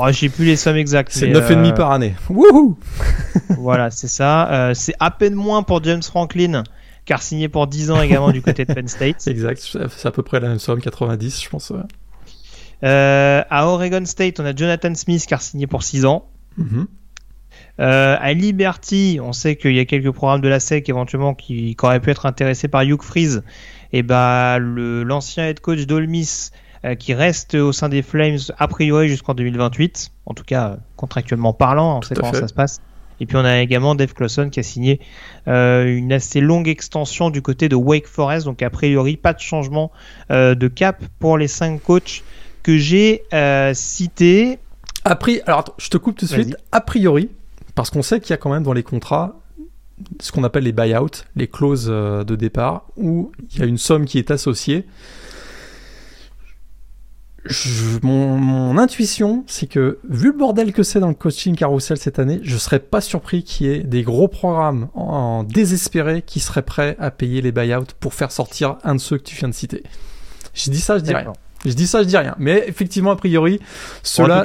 Oh, j'ai plus les sommes exactes. C'est 9,5 euh, par année. Wouhou Voilà, c'est ça. Euh, c'est à peine moins pour James Franklin, car signé pour 10 ans également du côté de Penn State. Exact, c'est à peu près la même somme, 90, je pense. Euh, à Oregon State, on a Jonathan Smith, car signé pour 6 ans. Mhm. à Liberty, on sait qu'il y a quelques programmes de la SEC éventuellement qui, auraient pu être intéressés par Hugh Freeze. Et bah, l'ancien head coach d'Olmis euh, qui reste au sein des Flames a priori jusqu'en 2028, en tout cas contractuellement parlant, on sait comment ça se passe. Et puis on a également Dave Clawson qui a signé euh, une assez longue extension du côté de Wake Forest, donc a priori pas de changement euh, de cap pour les cinq coachs que j'ai cités. alors je te coupe tout de suite. A priori, parce qu'on sait qu'il y a quand même dans les contrats ce qu'on appelle les buyouts, les clauses de départ, où il y a une somme qui est associée mon, intuition, c'est que vu le bordel que c'est dans le coaching carousel cette année, je serais pas surpris qu'il y ait des gros programmes en, désespérés qui seraient prêts à payer les buyouts pour faire sortir un de ceux que tu viens de citer. Je dis ça, je dis rien. Je dis ça, je dis rien. Mais effectivement, a priori, cela,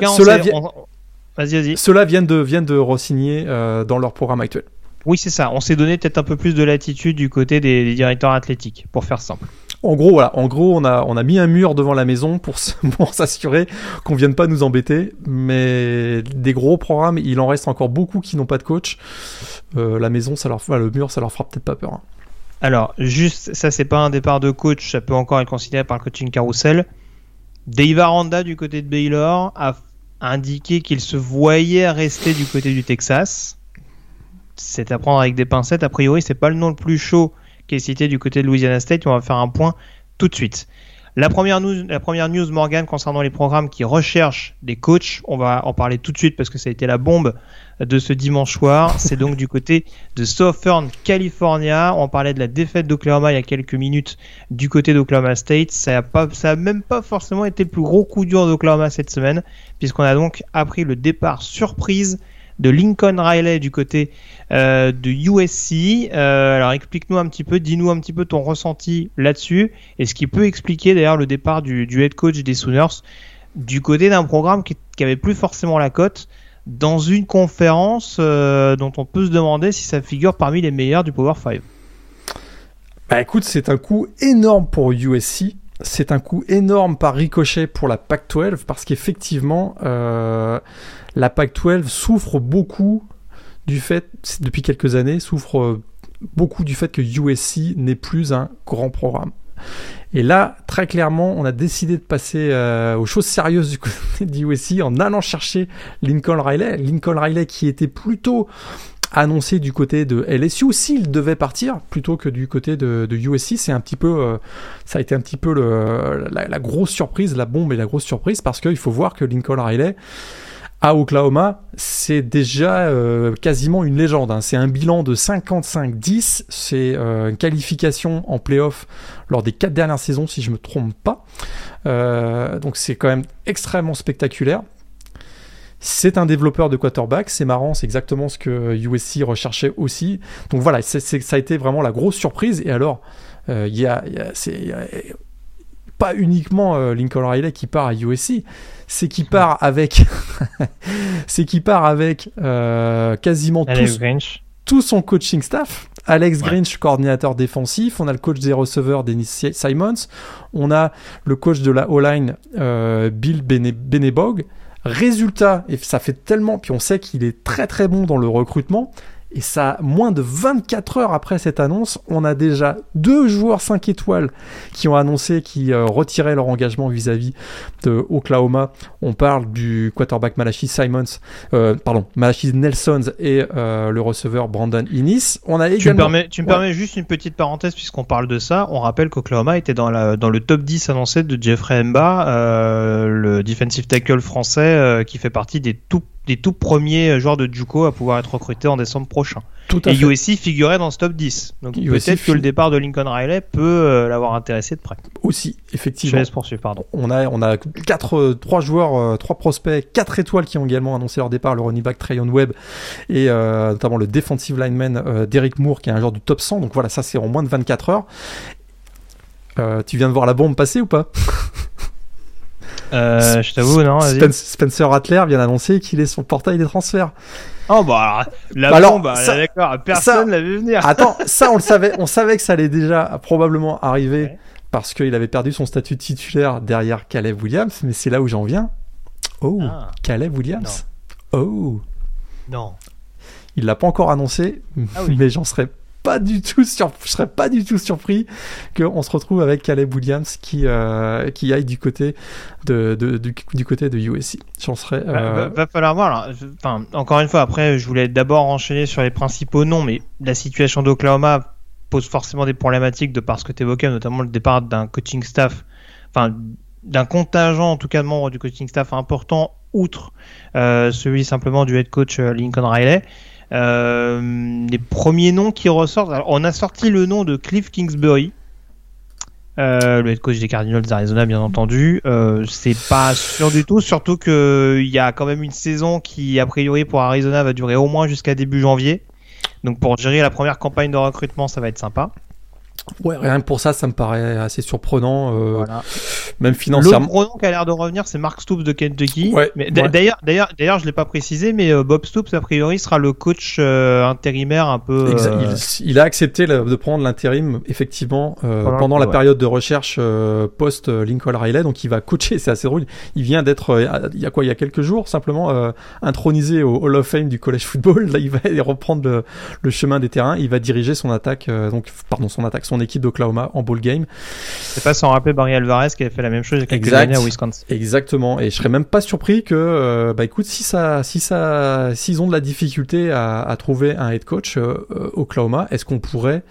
cela, viennent de, viennent de re-signer euh, dans leur programme actuel. Oui, c'est ça. On s'est donné peut-être un peu plus de latitude du côté des directeurs athlétiques, pour faire simple. En gros, on a, mis un mur devant la maison pour, pour s'assurer qu'on vienne pas nous embêter. Mais des gros programmes, il en reste encore beaucoup qui n'ont pas de coach. Euh, la maison, ça leur, le mur, ça leur fera peut-être pas peur. Hein. Alors, juste, ça c'est pas un départ de coach, ça peut encore être considéré par le coaching carousel. Dave Aranda du côté de Baylor a indiqué qu'il se voyait rester du côté du Texas. C'est à prendre avec des pincettes. A priori, c'est pas le nom le plus chaud qui est cité du côté de Louisiana State. On va faire un point tout de suite. La première news, la Morgan concernant les programmes qui recherchent des coachs, on va en parler tout de suite parce que ça a été la bombe de ce dimanche soir. C'est donc du côté de Southern California. On parlait de la défaite d'Oklahoma il y a quelques minutes du côté d'Oklahoma State. Ça a pas, ça a même pas forcément été le plus gros coup dur d'Oklahoma cette semaine puisqu'on a donc appris le départ surprise de Lincoln Riley du côté euh, de USC. Euh, alors explique-nous un petit peu, dis-nous un petit peu ton ressenti là-dessus et ce qui peut expliquer d'ailleurs le départ du, head coach des Sooners du côté d'un programme qui, qui avait plus forcément la cote dans une conférence euh, dont on peut se demander si ça figure parmi les meilleurs du Power 5. Bah écoute, c'est un coup énorme pour USC. C'est un coup énorme par ricochet pour la Pac-12 parce qu'effectivement, euh, la Pac-12 souffre beaucoup du fait, depuis quelques années, souffre beaucoup du fait que USC n'est plus un grand programme. Et là, très clairement, on a décidé de passer euh, aux choses sérieuses du côté de USC en allant chercher Lincoln Riley. Lincoln Riley qui était plutôt annoncé du côté de LSU s'il devait partir plutôt que du côté de, USC c'est un petit peu euh, ça a été un petit peu la, grosse surprise la bombe et la grosse surprise parce qu'il faut voir que Lincoln Riley à Oklahoma, c'est déjà euh, quasiment une légende. Hein. C'est un bilan de 55-10. C'est euh, une qualification en playoff lors des quatre dernières saisons, si je me trompe pas. Donc c'est quand même extrêmement spectaculaire. C'est un développeur de quarterback, c'est marrant, c'est exactement ce que USC recherchait aussi. Donc voilà, ça a été vraiment la grosse surprise. Et alors, il y a, y a pas uniquement Lincoln Riley qui part à USC, c'est qu'il part avec, c'est qu'il part avec euh, quasiment tout, son coaching staff. Alex Grinch, coordinateur défensif. On a le coach des receveurs, Dennis Simons. On a le coach de la O-line, euh, Bill Benebog. Résultat, et ça fait tellement, puis on sait qu'il est très très bon dans le recrutement. Et ça, moins de 24 heures après cette annonce, on a déjà deux joueurs 5 étoiles qui ont annoncé qu'ils euh, retiraient leur engagement vis-à-vis de Oklahoma. On parle du quarterback Malachi Simons, euh, pardon, Malachi Nelsons et euh, le receveur Brandon Innis. On a tu me permets, tu me permets juste une petite parenthèse puisqu'on parle de ça. On rappelle qu'Oklahoma était dans, la, dans le top 10 annoncé de Jeffrey Mba, le defensive tackle français qui fait partie des tout des tout premiers joueurs de Juco à pouvoir être recrutés en décembre prochain. Tout à et fait. USC figurait dans ce top 10. Donc peut-être que le départ de Lincoln Riley peut euh, l'avoir intéressé de près. Aussi, effectivement. Je laisse poursuivre, pardon. On a, on a quatre, euh, trois joueurs, euh, trois prospects, quatre étoiles qui ont également annoncé leur départ, le running back Trayon Webb et notamment le defensive lineman Derek Moore qui est un joueur du top 100. Donc voilà, ça c'est en moins de 24 heures. tu viens de voir la bombe passer ou pas? Euh, je t'avoue, non. Spencer Rattler vient d'annoncer qu'il est son portail des transferts. Oh bah la bah bombe, d'accord, personne l'a vu venir. Attends, ça on le savait, on savait que ça allait déjà probablement arriver parce qu'il avait perdu son statut titulaire derrière Caleb Williams, mais c'est là où j'en viens. Oh, ah. Caleb Williams. Oh. Non. Il l'a pas encore annoncé, ah mais j'en serais pas du tout sur... je serais pas du tout surpris qu'on se retrouve avec Caleb Williams qui euh, qui aille du côté de, du, côté de USC. J'en serais. Va, euh, falloir voir. Enfin, encore une fois, après, je voulais d'abord enchaîner sur les principaux noms, mais la situation d'Oklahoma pose forcément des problématiques de par ce que tu évoquais, notamment le départ d'un coaching staff, enfin d'un contingent en tout cas de membres du coaching staff important, outre euh, celui simplement du head coach Lincoln Riley. Euh, les premiers noms qui ressortent, on a sorti le nom de Cliff Kingsbury, euh, le head coach des Cardinals d'Arizona, bien entendu. Euh, c'est pas sûr du tout, surtout qu'il y a quand même une saison qui, a priori, pour Arizona, va durer au moins jusqu'à début janvier. Donc pour gérer la première campagne de recrutement, ça va être sympa. Ouais, rien que pour ça, ça me paraît assez surprenant. Euh, voilà. Même financièrement. L'autre nom qui a l'air de revenir, c'est Mark Stoops de Kentucky. Ouais, mais d'ailleurs, d'ailleurs, d'ailleurs, je l'ai pas précisé, mais euh, Bob Stoops a priori sera le coach euh, intérimaire un peu. Euh, il, il, a accepté de prendre l'intérim effectivement pendant, la période de recherche post Lincoln Riley, donc il va coacher. C'est assez drôle. Il vient d'être, il y a quoi, il y a quelques jours, simplement intronisé au Hall of Fame du college football. Là, il va reprendre le, le chemin des terrains. Il va diriger son attaque, donc pardon, son attaque, son équipe d'Oklahoma en ball game. C'est pas sans rappeler Barry Alvarez qui avait fait la même chose il y a quelques années à Wisconsin. Exactement. Et je serais même pas surpris que, euh, bah écoute, si ça, si ça, s'ils ont de la difficulté à, à trouver un head coach euh, euh Oklahoma, est-ce qu'on pourrait,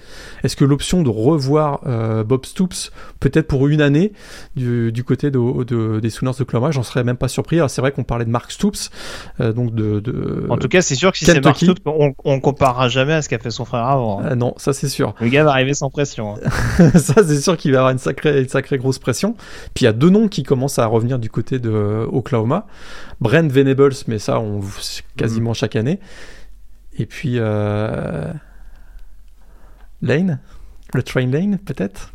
est-ce que l'option de revoir euh, Bob Stoops peut-être pour une année du, du côté de, de, des Sooners d'Oklahoma, j'en serais même pas surpris. Alors c'est vrai qu'on parlait de Mark Stoops, donc de, de. En tout cas, c'est sûr que si c'est Mark Stoops, on, on comparera jamais à ce qu'a fait son frère avant. Hein. non, ça c'est sûr. Le gars va arriver sans pression. Hein. ça c'est sûr qu'il va avoir une sacrée, une sacrée grosse pression. Puis il y a deux noms qui commencent à revenir du côté de Oklahoma. Brent Venables, mais ça, on quasiment mm. chaque année. Et puis euh, Lane, le Train Lane, peut-être?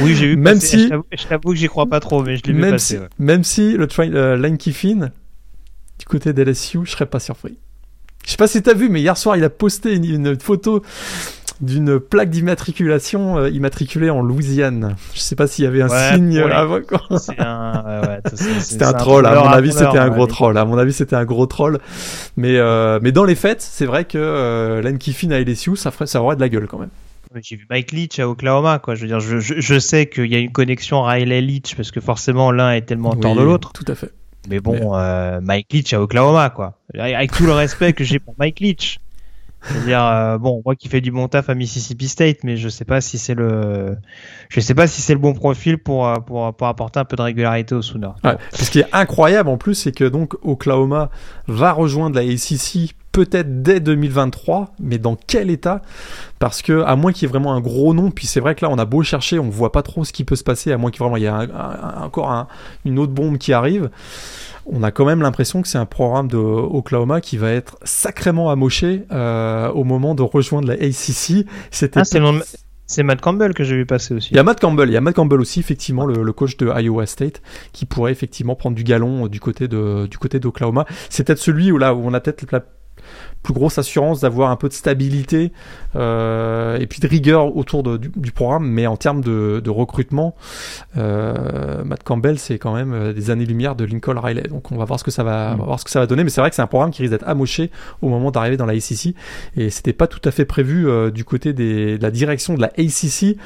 Oui, j'ai vu. Même si, je t'avoue que j'y crois pas trop, mais je l'ai vu même passer. Si, Même si le train, euh, Lane Kiffin, du côté d'LSU, je serais pas surpris. Je sais pas si t'as vu, mais hier soir, il a posté une photo d'une plaque d'immatriculation euh, immatriculée en Louisiane. Je sais pas s'il y avait un signe avant. C'était un, troll. À mon avis, c'était un gros troll. À mon avis, c'était un gros troll. Mais euh, mais dans les faits, c'est vrai que euh, Len Kiffin à LSU, ça ferait ça aurait de la gueule quand même. J'ai vu Mike Leach à Oklahoma, quoi. Je veux dire, je, je, sais qu'il y a une connexion Riley Leach parce que forcément l'un est tellement oui, de l'autre. Tout à fait. Mais bon, Euh, Mike Leach à Oklahoma, quoi. Avec tout le respect que j'ai pour Mike Leach. C'est-à-dire, euh, bon, on voit qu'il fait du bon taf à Mississippi State, mais je sais pas si c'est le, je sais pas si c'est le bon profil pour, euh, pour, pour apporter un peu de régularité au Sooners. Ce qui est incroyable en plus, c'est que donc Oklahoma va rejoindre la ACC peut-être dès 2023, mais dans quel état? Parce que à moins qu'il y ait vraiment un gros nom, puis c'est vrai que là on a beau chercher, on voit pas trop ce qui peut se passer, à moins qu'il y ait encore une autre bombe qui arrive on a quand même l'impression que c'est un programme de Oklahoma qui va être sacrément amoché euh, au moment de rejoindre la ACC. C'était ah, c'est Matt Campbell que j'ai vu passer aussi. Il y a Matt Campbell, il y a Matt Campbell aussi effectivement le, coach de Iowa State qui pourrait effectivement prendre du galon du côté de du côté d'Oklahoma. C'est peut-être celui où là où on a peut-être la plus grosse assurance d'avoir un peu de stabilité euh, et puis de rigueur autour de, du, programme. Mais en termes de, recrutement, euh, Matt Campbell, c'est quand même euh, des années-lumière de Lincoln Riley. Donc on va voir ce que ça va, voir ce que ça va donner. Mais c'est vrai que c'est un programme qui risque d'être amoché au moment d'arriver dans la ACC. Et c'était pas tout à fait prévu du côté des, de la direction de la ACC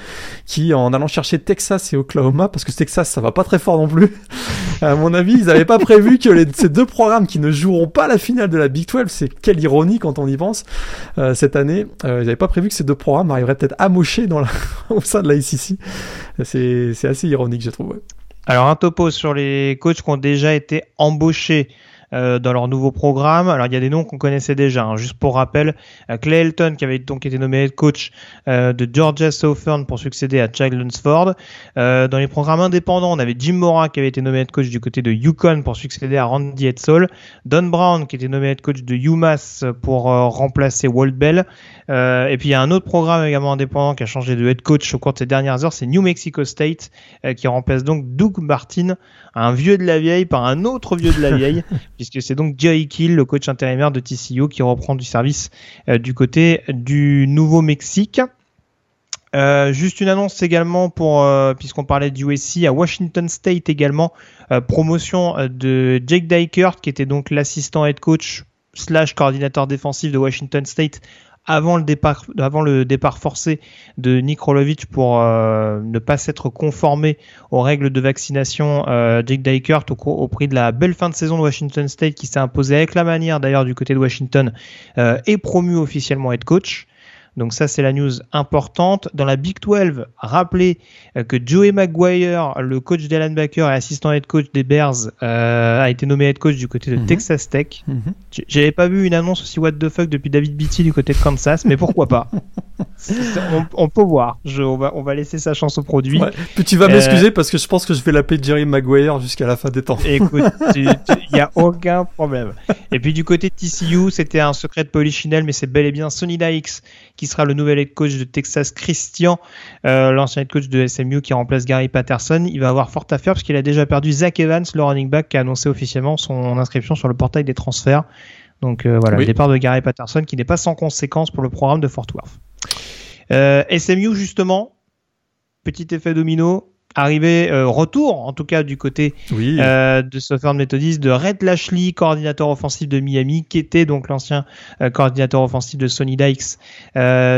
qui, en allant chercher Texas et Oklahoma, parce que Texas, ça va pas très fort non plus. à mon avis, ils n'avaient pas prévu que ces deux programmes qui ne joueront pas la finale de la Big 12, c'est quelle ironie quand on y pense, euh, cette année, euh, n'avaient pas prévu que ces deux programmes arriveraient peut-être amochés dans la, au sein de la ICC. C'est assez ironique, je trouve. Alors, un topo sur les coachs qui ont déjà été embauchés euh, dans leur nouveau programme. Alors il y a des noms qu'on connaissait déjà. Hein. Juste pour rappel, euh, Clay Elton qui avait donc été nommé head coach euh, de Georgia Southern pour succéder à Chad Lunsford. dans les programmes indépendants, on avait Jim Mora qui avait été nommé head coach du côté de Yukon pour succéder à Randy Edsall. Don Brown qui était nommé head coach de UMass pour remplacer Walt Bell. et puis il y a un autre programme également indépendant qui a changé de head coach au cours de ces dernières heures, c'est New Mexico State qui remplace donc Doug Martin, un vieux de la vieille par un autre vieux de la vieille puisque c'est donc Jerry Kill, le coach intérimaire de TCU, qui reprend du service euh, du côté du Nouveau-Mexique. Euh, juste une annonce également pour, euh, puisqu'on parlait du USC, à Washington State également, promotion de Jake Dykert, qui était donc l'assistant head coach slash coordinateur défensif de Washington State avant le départ, avant le départ forcé de Nick Rolovich pour euh, ne pas s'être conformé aux règles de vaccination, euh, Jake Dykert au, prix de la belle fin de saison de Washington State qui s'est imposé avec la manière d'ailleurs du côté de Washington euh, est promu officiellement head coach. Donc ça, c'est la news importante. Dans la Big 12, rappelez euh, que Joey Maguire, le coach d'Alan Baker et assistant head coach des Bears, euh, a été nommé head coach du côté de mhm. Texas Tech. Mhm. J'avais pas vu une annonce aussi what the fuck depuis David Beatty du côté de Kansas, mais pourquoi pas on, peut voir. Je, on, va, on va laisser sa chance au produit. Puis tu vas m'excuser euh, parce que je pense que je vais l'appeler Jerry Maguire jusqu'à la fin des temps. Écoute, il n'y a aucun problème. Et puis du côté de TCU, c'était un secret de Polichinelle, mais c'est bel et bien Sonny Dykes qui qui sera le nouvel head coach de Texas, Christian, euh, l'ancien head coach de SMU qui remplace Gary Patterson. Il va avoir fort à faire parce qu'il a déjà perdu Zach Evans, le running back, qui a annoncé officiellement son inscription sur le portail des transferts. Donc euh, voilà, le départ de Gary Patterson qui n'est pas sans conséquence pour le programme de Fort Worth. Euh, SMU justement, petit effet domino, arrivé euh, retour en tout cas du côté euh, de Southern Methodist de Red Lashley coordinateur offensif de Miami qui était donc l'ancien euh, coordinateur offensif de Sonny Dykes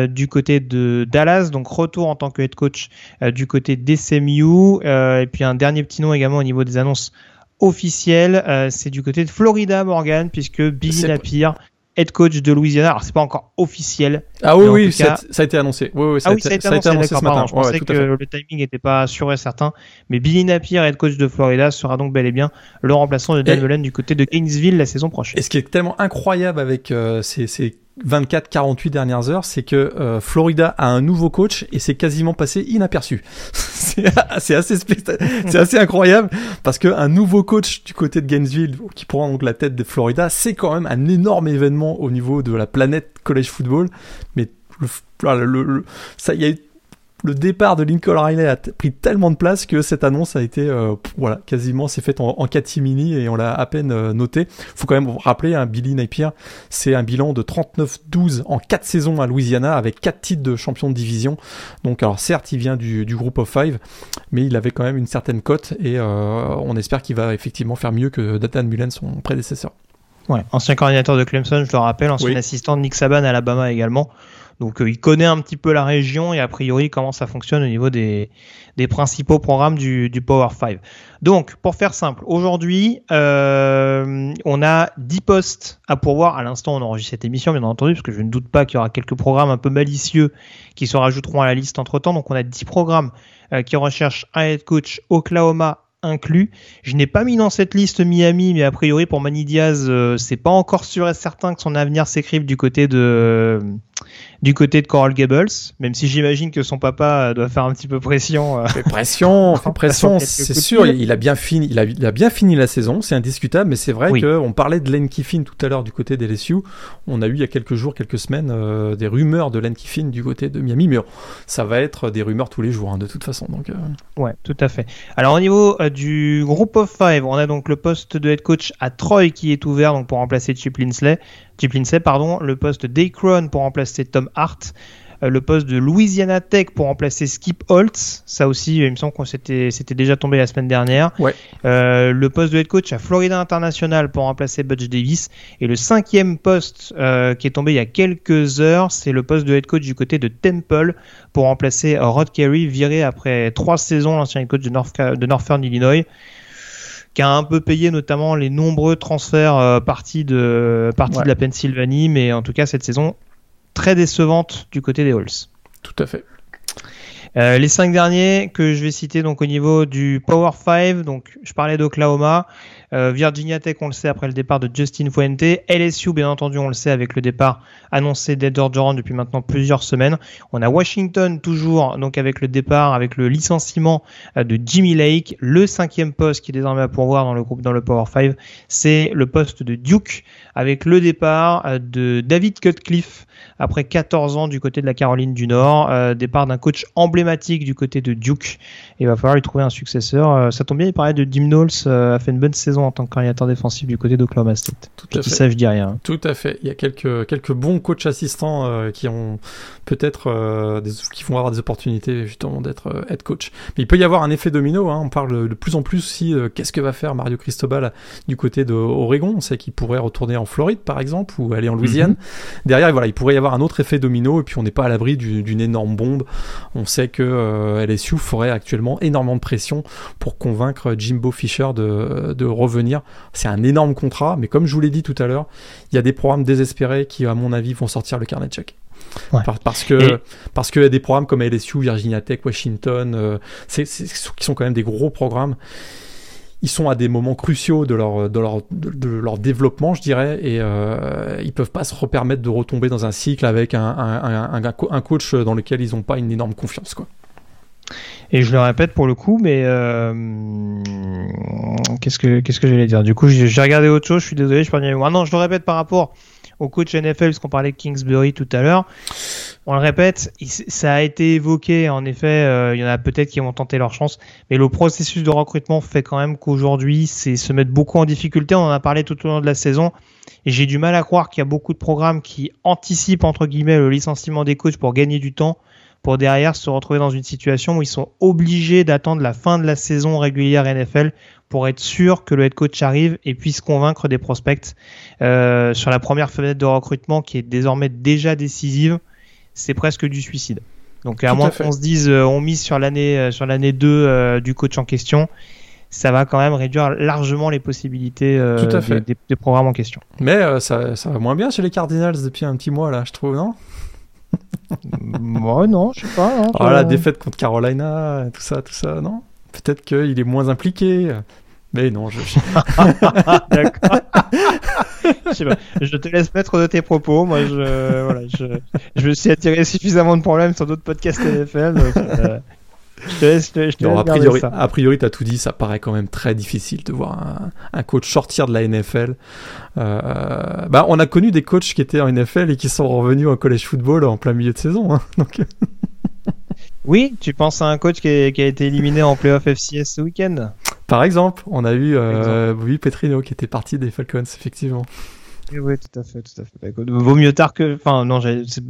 du côté de Dallas. Donc retour en tant que head coach du côté d'SMU et puis un dernier petit nom également au niveau des annonces officielles c'est du côté de Florida Morgan puisque Billy Napier head coach de Louisiana. Alors c'est pas encore officiel. Ah oui, oui, ça, a été annoncé. Oui, oui, ça, ah oui, ça, a été, annoncé, ce matin. Je pensais que le timing n'était pas sûr et certain. Mais Billy Napier, head coach de Florida, sera donc bel et bien le remplaçant de Dan Mullen du côté de Gainesville la saison prochaine. Et ce qui est tellement incroyable avec euh, ces, ces 24-48 dernières heures, c'est que euh, Florida a un nouveau coach et c'est quasiment passé inaperçu. c'est assez, assez incroyable parce que un nouveau coach du côté de Gainesville qui prend donc la tête de Florida, c'est quand même un énorme événement au niveau de la planète college football. Mais le, le, ça, il y a le départ de Lincoln Riley a pris tellement de place que cette annonce a été, euh, voilà, quasiment, c'est fait en, en catimini et on l'a à peine euh, noté. Faut quand même rappeler, un hein, Billy Napier, c'est un bilan de 39-12 en 4 saisons à Louisiana avec 4 titres de champion de division. Donc, alors certes, il vient du, du groupe of five, mais il avait quand même une certaine cote et euh, on espère qu'il va effectivement faire mieux que Datan Mullen, son prédécesseur. Ouais, ancien coordinateur de Clemson, je le rappelle, ancien assistant de Nick Saban à Alabama également. Donc euh, il connaît un petit peu la région et a priori comment ça fonctionne au niveau des, principaux programmes du, Power 5. Donc pour faire simple, aujourd'hui euh, on a 10 postes à pourvoir. À l'instant on enregistre cette émission bien entendu parce que je ne doute pas qu'il y aura quelques programmes un peu malicieux qui se rajouteront à la liste entre temps. Donc on a 10 programmes euh, qui recherchent un head coach Oklahoma, inclus. Je n'ai pas mis dans cette liste Miami, mais a priori pour Manny Diaz, c'est pas encore sûr et certain que son avenir s'écrive du côté de du côté de Coral Gables, même si j'imagine que son papa doit faire un petit peu pression. Euh, pression, pression, c'est sûr. Il a bien fini, il a, bien fini la saison, c'est indiscutable. Mais c'est vrai qu'on parlait de Len Kiffin tout à l'heure du côté des LSU. On a eu il y a quelques jours, quelques semaines, euh, des rumeurs de Len Kiffin du côté de Miami, mais ça va être des rumeurs tous les jours, hein, de toute façon. Donc. Euh. Ouais, tout à fait. Alors au niveau du groupe of five, on a donc le poste de head coach à Troy qui est ouvert donc pour remplacer Chip Linsley. Chip pardon, le poste d'Akron pour remplacer Tom Hart, euh, le poste de Louisiana Tech pour remplacer Skip Holtz, ça aussi, il me semble c'était, c'était déjà tombé la semaine dernière. Ouais. Euh, le poste de head coach à Florida International pour remplacer Butch Davis. Et le cinquième poste euh, qui est tombé il y a quelques heures, c'est le poste de head coach du côté de Temple pour remplacer Rod Carey, viré après trois saisons, l'ancien head coach de, North, de Northern Illinois qui a un peu payé notamment les nombreux transferts euh, partis de, de la Pennsylvanie, mais en tout cas cette saison très décevante du côté des Halls. Tout à fait. Euh, les cinq derniers que je vais citer donc au niveau du Power 5, donc je parlais d'Oklahoma, euh, Virginia Tech, on le sait après le départ de Justin Fuente. LSU, bien entendu, on le sait avec le départ annoncé d'Ed Orgeron depuis maintenant plusieurs semaines. On a Washington toujours, donc avec le départ, avec le licenciement euh, de Jimmy Lake. Le cinquième poste qui est désormais à pourvoir dans le groupe, dans le Power 5, c'est le poste de Duke avec le départ euh, de David Cutcliffe après 14 ans du côté de la Caroline du Nord. départ d'un coach emblématique du côté de Duke. il va falloir lui trouver un successeur. ça tombe bien, il parlait de Dim Knowles, a fait une bonne saison en tant que coordinateur défensif du côté d'Oklahoma State. Tout à fait. Ça, je dis rien. Tout à fait. Il y a quelques, quelques bons coachs assistants euh, qui ont peut-être euh, qui vont avoir des opportunités justement d'être euh, head coach. Mais il peut y avoir un effet domino. Hein. On parle de plus en plus aussi qu'est-ce que va faire Mario Cristobal du côté de Oregon? On sait qu'il pourrait retourner en Floride par exemple ou aller en Louisiane. Mhm. Derrière, voilà, il pourrait y avoir un autre effet domino et puis on n'est pas à l'abri d'une énorme bombe. On sait que LSU ferait actuellement énormément de pression pour convaincre Jimbo Fisher de, de revenir. C'est un énorme contrat, mais comme je vous l'ai dit tout à l'heure, il y a des programmes désespérés qui, à mon avis, vont sortir le carnet de chèque. parce que parce qu'il y a des programmes comme LSU, Virginia Tech, Washington, euh, qui sont quand même des gros programmes. Ils sont à des moments cruciaux de leur de leur de, leur développement, je dirais, et euh, ils peuvent pas se repermettre de retomber dans un cycle avec un, un, un, coach dans lequel ils n'ont pas une énorme confiance, quoi. Et je le répète pour le coup, mais euh, qu'est-ce que que j'allais dire? Du coup, j'ai regardé autre chose. Je suis désolé, je parle Ah non, je le répète par rapport au coach NFL, parce qu'on parlait de Kingsbury tout à l'heure. On le répète, ça a été évoqué, en effet, euh, il y en a peut-être qui vont tenter leur chance, mais le processus de recrutement fait quand même qu'aujourd'hui, c'est se mettre beaucoup en difficulté, on en a parlé tout au long de la saison, et j'ai du mal à croire qu'il y a beaucoup de programmes qui anticipent, entre guillemets, le licenciement des coachs pour gagner du temps, pour derrière se retrouver dans une situation où ils sont obligés d'attendre la fin de la saison régulière NFL pour être sûr que le head coach arrive et puisse convaincre des prospects euh, sur la première fenêtre de recrutement qui est désormais déjà décisive c'est presque du suicide. Donc à moins qu'on se dise euh, on mise sur l'année euh, sur l'année 2 euh, du coach en question, ça va quand même réduire largement les possibilités Des, programmes en question. Mais ça, ça, va moins bien chez les Cardinals depuis un petit mois là, je trouve, non? Moi non, je sais pas. Hein, oh, la défaite contre Carolina, tout ça, tout ça, non? Peut-être qu'il est moins impliqué. Mais non, je. D'accord. je, te laisse mettre de tes propos. Moi, je, voilà, je, je me suis attiré suffisamment de problèmes sur d'autres podcasts NFL. Euh, je te laisse, je te a priori, ça. a priori, t'as tout dit. Ça paraît quand même très difficile de voir un, un coach sortir de la NFL. Euh, bah, on a connu des coachs qui étaient en NFL et qui sont revenus en college football en plein milieu de saison. Hein, donc. Oui, tu penses à un coach qui a, qui a été éliminé en playoff FCS ce week-end? Par exemple, on a eu euh, Petrino qui était parti des Falcons, effectivement. Oui, tout à fait, tout à fait. Bah, vaut mieux tard que, enfin, non,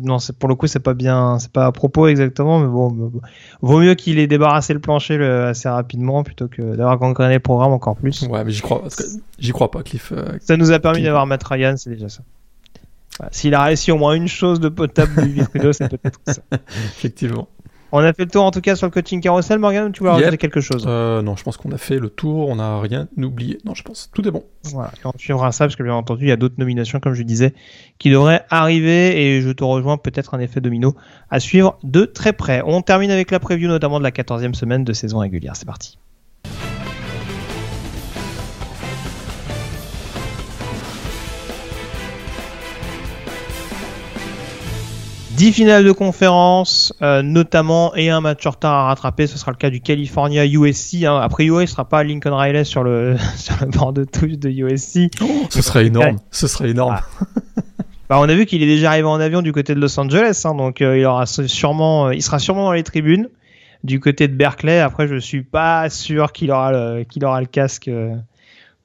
non, pour le coup, c'est pas bien, c'est pas à propos exactement, mais bon, vaut mieux qu'il ait débarrassé le plancher assez rapidement plutôt que d'avoir gangréné le programme encore plus. Ouais, mais j'y crois, j'y crois pas, Cliff. Euh, ça nous a permis d'avoir Matt Ryan, c'est déjà ça. S'il a réussi au moins une chose de potable du Vitrino, c'est peut-être ça. Effectivement. On a fait le tour en tout cas sur le coaching carousel, Morgan, tu voulais rajouter quelque chose euh, Non, je pense qu'on a fait le tour, on n'a rien oublié. Non, je pense, tout est bon. Voilà, on suivra ça parce que bien entendu, il y a d'autres nominations, comme je disais, qui devraient arriver et je te rejoins peut-être un effet domino à suivre de très près. On termine avec la preview notamment de la 14e semaine de saison régulière. C'est parti. 10 finales de conférence, euh, notamment, et un match en retard à rattraper. Ce sera le cas du California USC. Hein. A priori, il ne sera pas Lincoln Riley sur le, sur le bord de touche de USC. ce serait énorme. Ce serait énorme. Bah, on a vu qu'il est déjà arrivé en avion du côté de Los Angeles, hein, donc euh, il aura sûrement, euh, il sera sûrement dans les tribunes. Du côté de Berkeley, après, je suis pas sûr qu'il aura le, qu'il aura le casque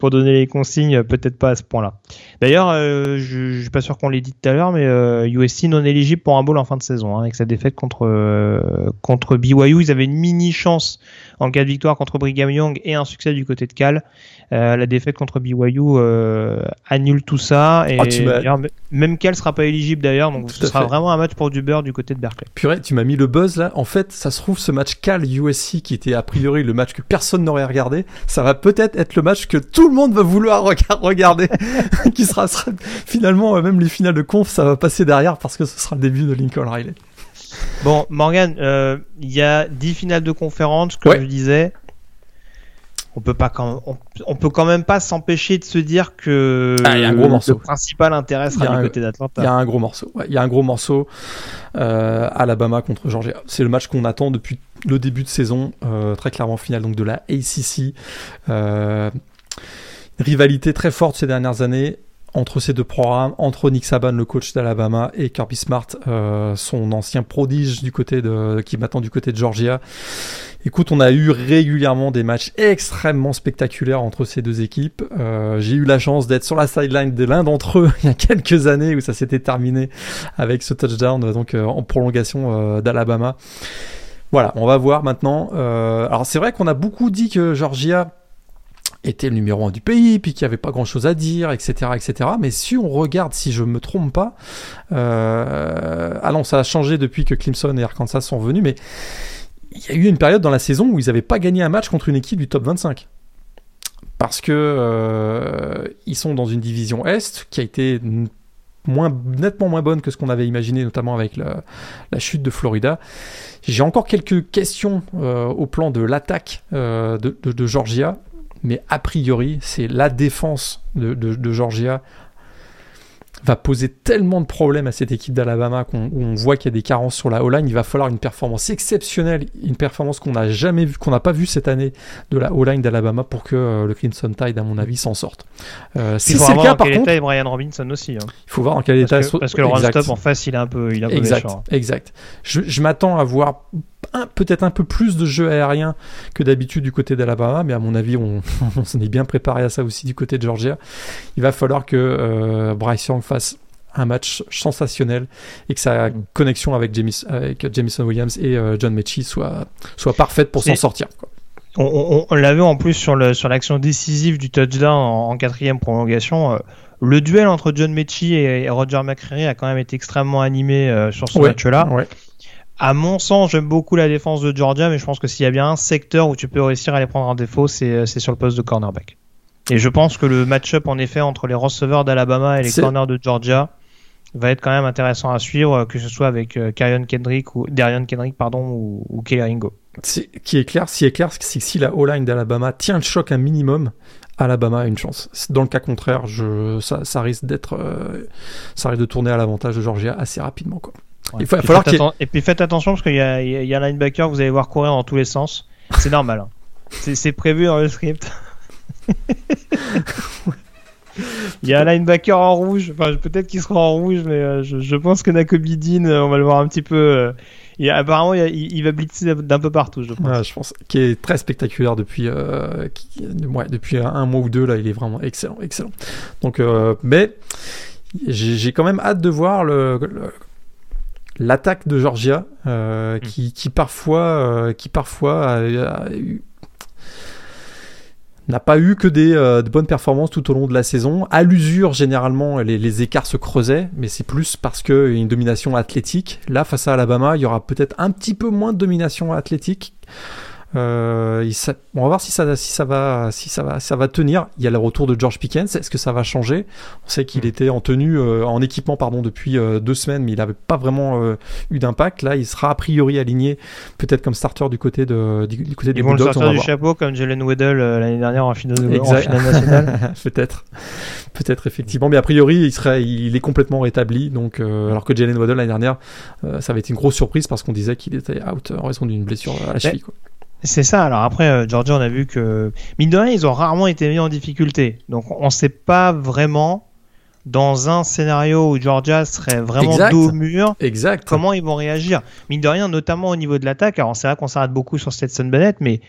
pour donner les consignes, peut-être pas à ce point-là. D'ailleurs, euh, je, je suis pas sûr qu'on l'ait dit tout à l'heure, mais euh, USC non éligible pour un bowl en fin de saison, hein, avec sa défaite contre euh, contre BYU, ils avaient une mini chance en cas de victoire contre Brigham Young et un succès du côté de Cal. Euh, la défaite contre BYU euh, annule tout ça. Et ah, même Cal sera pas éligible d'ailleurs, donc ce sera vraiment un match pour du beurre du côté de Berkeley. Purée, tu m'as mis le buzz là. En fait, ça se trouve, ce match Cal USC qui était a priori le match que personne n'aurait regardé, ça va peut-être être le match que tout le monde va vouloir regarder, qui sera, finalement euh, même les finales de conf, ça va passer derrière parce que ce sera le début de Lincoln Riley. Bon, Morgan, il y a 10 finales de conférence, comme je disais on peut pas quand on, peut quand même pas s'empêcher de se dire que ah, y a un gros morceau. le principal intérêt sera du côté d'Atlanta. Il y a un gros morceau. Il y a un gros morceau. Euh, Alabama contre Georgia. C'est le match qu'on attend depuis le début de saison, euh, très clairement finale donc de la ACC. Euh, rivalité très forte ces dernières années entre ces deux programmes, entre Nick Saban, le coach d'Alabama, et Kirby Smart, euh, son ancien prodige du côté de, qui m'attend du côté de Georgia. Écoute, on a eu régulièrement des matchs extrêmement spectaculaires entre ces deux équipes. Euh, j'ai eu la chance d'être sur la sideline de l'un d'entre eux il y a quelques années où ça s'était terminé avec ce touchdown donc euh, en prolongation euh, d'Alabama. Voilà, on va voir maintenant. alors c'est vrai qu'on a beaucoup dit que Georgia était le numéro un du pays, puis qu'il n'y avait pas grand chose à dire, etc., etc. Mais si on regarde, si je me trompe pas, euh... ah non, ça a changé depuis que Clemson et Arkansas sont venus, mais il y a eu une période dans la saison où ils n'avaient pas gagné un match contre une équipe du top 25. Parce que euh, ils sont dans une division Est qui a été nettement moins bonne que ce qu'on avait imaginé, notamment avec la, chute de Florida. J'ai encore quelques questions euh, au plan de l'attaque euh, de, Georgia, mais a priori, c'est la défense de, Georgia va poser tellement de problèmes à cette équipe d'Alabama qu'on on voit qu'il y a des carences sur la O-line. Il va falloir une performance exceptionnelle, une performance qu'on n'a jamais vu, qu'on n'a pas vu cette année de la O-line d'Alabama pour que euh, le Crimson Tide, à mon avis, s'en sorte. Euh, si c'est le cas, par contre, Brian Robinson aussi. Hein. Il faut voir en quel état. parce que le run stop en face, il est un peu, il est un peu exact, exact. Je, je m'attends à voir peut-être un peu plus de jeu aérien que d'habitude du côté d'Alabama, mais à mon avis, on, s'en est bien préparé à ça aussi du côté de Georgia. Il va falloir que euh, Bryce Young fasse un match sensationnel et que sa connexion avec, avec Jamison Williams et euh, John Mechie soit, soit parfaite pour s'en sortir. On, l'a vu en plus sur l'action sur décisive du touchdown en, quatrième prolongation. Euh, le duel entre John Mechie et, Roger McCreary a quand même été extrêmement animé sur ce match-là. Ouais. À mon sens, j'aime beaucoup la défense de Georgia, mais je pense que s'il y a bien un secteur où tu peux réussir à les prendre en défaut, c'est sur le poste de cornerback. Et je pense que le match-up, en effet, entre les receveurs d'Alabama et les corners de Georgia va être quand même intéressant à suivre, que ce soit avec euh, Kendrick ou Darian Kendrick pardon ou. Qui est clair, si est clair, c'est que si la O-line d'Alabama tient le choc un minimum, Alabama a une chance. Dans le cas contraire, je, ça, risque d'être, euh, ça risque de tourner à l'avantage de Georgia assez rapidement, quoi. Il va falloir et puis faites attention parce qu'il y, a, il y a un linebacker vous allez voir courir dans tous les sens. C'est normal. Hein. C'est prévu dans le script. il y a un linebacker en rouge. Enfin, peut-être qu'il sera en rouge, mais euh, je, pense que Nakobe Dean, euh, on va le voir un petit peu. et euh, apparemment, il, va blitzer d'un peu partout, je pense. je pense. Qui est très spectaculaire depuis, depuis un, mois ou deux. Là, il est vraiment excellent, excellent. Donc, mais j'ai quand même hâte de voir le l'attaque de Georgia, euh, hmm. qui, parfois, euh, qui parfois n'a pas eu que des euh, de bonnes performances tout au long de la saison. À l'usure, généralement, les, les, écarts se creusaient, mais c'est plus parce qu'il y a une domination athlétique. Là, face à Alabama, il y aura peut-être un petit peu moins de domination athlétique. Euh, on va voir si ça, si ça va, si ça va, ça va tenir. Il y a le retour de George Pickens. Est-ce que ça va changer? On sait qu'il mm. était en tenue, euh, en équipement, pardon, depuis euh, deux semaines, mais il n'avait pas vraiment eu d'impact. Là, il sera a priori aligné, peut-être comme starter du côté de, du, côté des Bulldogs. sortir du chapeau comme Jalen Weddle l'année dernière en finale, nationale. peut-être, peut-être effectivement, mais a priori, il serait, il est complètement rétabli. Donc, alors que Jalen Weddle l'année dernière, ça avait été une grosse surprise parce qu'on disait qu'il était out en raison d'une blessure à la cheville. Quoi. C'est ça. Alors après, euh, Georgia, on a vu que mine de rien, ils ont rarement été mis en difficulté. Donc on ne sait pas vraiment dans un scénario où Georgia serait vraiment dos au mur, exact. comment ils vont réagir. Mine de rien, notamment au niveau de l'attaque. Alors c'est vrai qu'on s'arrête beaucoup sur Stetson Bennett, mais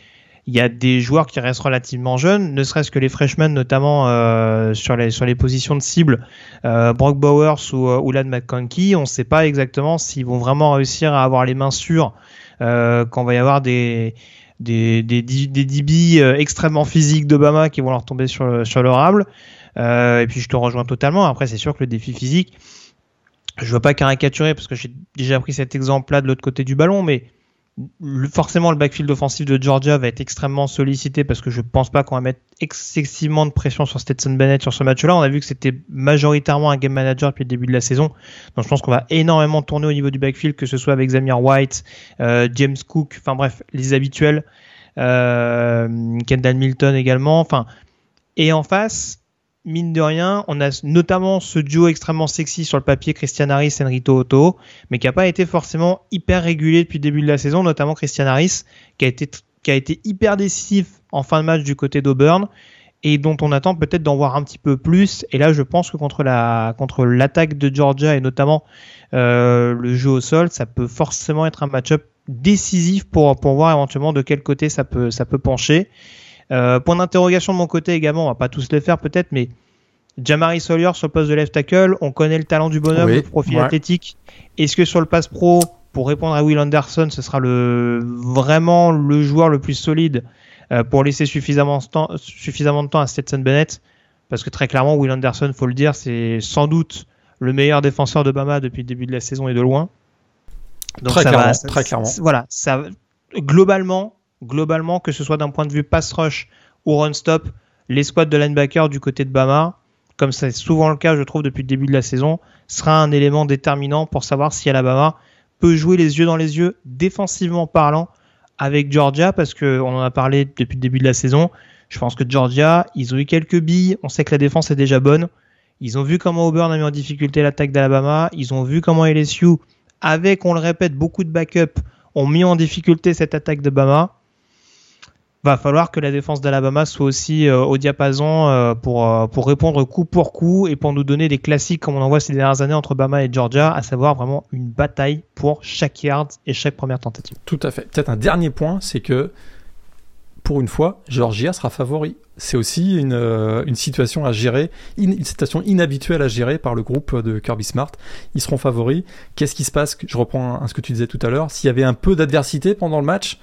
il y a des joueurs qui restent relativement jeunes, ne serait-ce que les freshmen, notamment euh, sur, les, sur les positions de cible, euh, Brock Bowers ou euh, Ulan McConkey. On ne sait pas exactement s'ils vont vraiment réussir à avoir les mains sûres euh, quand va y avoir des, des, des, des DB euh, extrêmement physiques d'Obama qui vont leur tomber sur, sur l'orable. Euh, et puis je te rejoins totalement. Après, c'est sûr que le défi physique, je veux pas caricaturer parce que j'ai déjà pris cet exemple-là de l'autre côté du ballon, mais forcément le backfield offensif de Georgia va être extrêmement sollicité parce que je pense pas qu'on va mettre excessivement de pression sur Stetson Bennett sur ce match-là. On a vu que c'était majoritairement un game manager depuis le début de la saison. Donc je pense qu'on va énormément tourner au niveau du backfield, que ce soit avec Zamir White, euh, James Cook, enfin bref, les habituels, euh, Kendall Milton également. Enfin, et en face, mine de rien, on a notamment ce duo extrêmement sexy sur le papier, Christian Harris et Enrito Otto, mais qui n'a pas été forcément hyper régulier depuis le début de la saison, notamment Christian Harris, qui a été, qui a été hyper décisif en fin de match du côté d'Auburn et dont on attend peut-être d'en voir un petit peu plus. Et là, je pense que contre la contre l'attaque de Georgia et notamment euh, le jeu au sol, ça peut forcément être un match-up décisif pour, pour voir éventuellement de quel côté ça peut, ça peut pencher. Euh, point d'interrogation de mon côté également, on va pas tous les faire peut-être, mais Jamari Sawyer sur le poste de left tackle, on connaît le talent du bonhomme, le profil athlétique. Est-ce que sur le pass pro, pour répondre à Will Anderson, ce sera le vraiment le joueur le plus solide euh, pour laisser suffisamment de, temps, suffisamment de temps à Stetson Bennett? Parce que très clairement, Will Anderson, faut le dire, c'est sans doute le meilleur défenseur de Bama depuis le début de la saison et de loin. Donc très, clairement, très clairement. Voilà, ça, globalement, globalement, que ce soit d'un point de vue pass rush ou run stop, les squads de linebacker du côté de Bama, comme c'est souvent le cas, je trouve, depuis le début de la saison, sera un élément déterminant pour savoir si Alabama peut jouer les yeux dans les yeux, défensivement parlant, avec Georgia, parce qu'on en a parlé depuis le début de la saison. Je pense que Georgia, ils ont eu quelques billes. On sait que la défense est déjà bonne. Ils ont vu comment Auburn a mis en difficulté l'attaque d'Alabama. Ils ont vu comment LSU, avec, on le répète, beaucoup de backup, ont mis en difficulté cette attaque de Bama. Va falloir que la défense d'Alabama soit aussi euh, au diapason euh, pour, euh, pour répondre coup pour coup et pour nous donner des classiques comme on en voit ces dernières années entre Bama et Georgia, à savoir vraiment une bataille pour chaque yard et chaque première tentative. Tout à fait. Peut-être un dernier point, c'est que pour une fois, Georgia sera favori. C'est aussi une, euh, une, situation à gérer, une situation inhabituelle à gérer par le groupe de Kirby Smart. Ils seront favoris. Qu'est-ce qui se passe? Je reprends ce que tu disais tout à l'heure. S'il y avait un peu d'adversité pendant le match,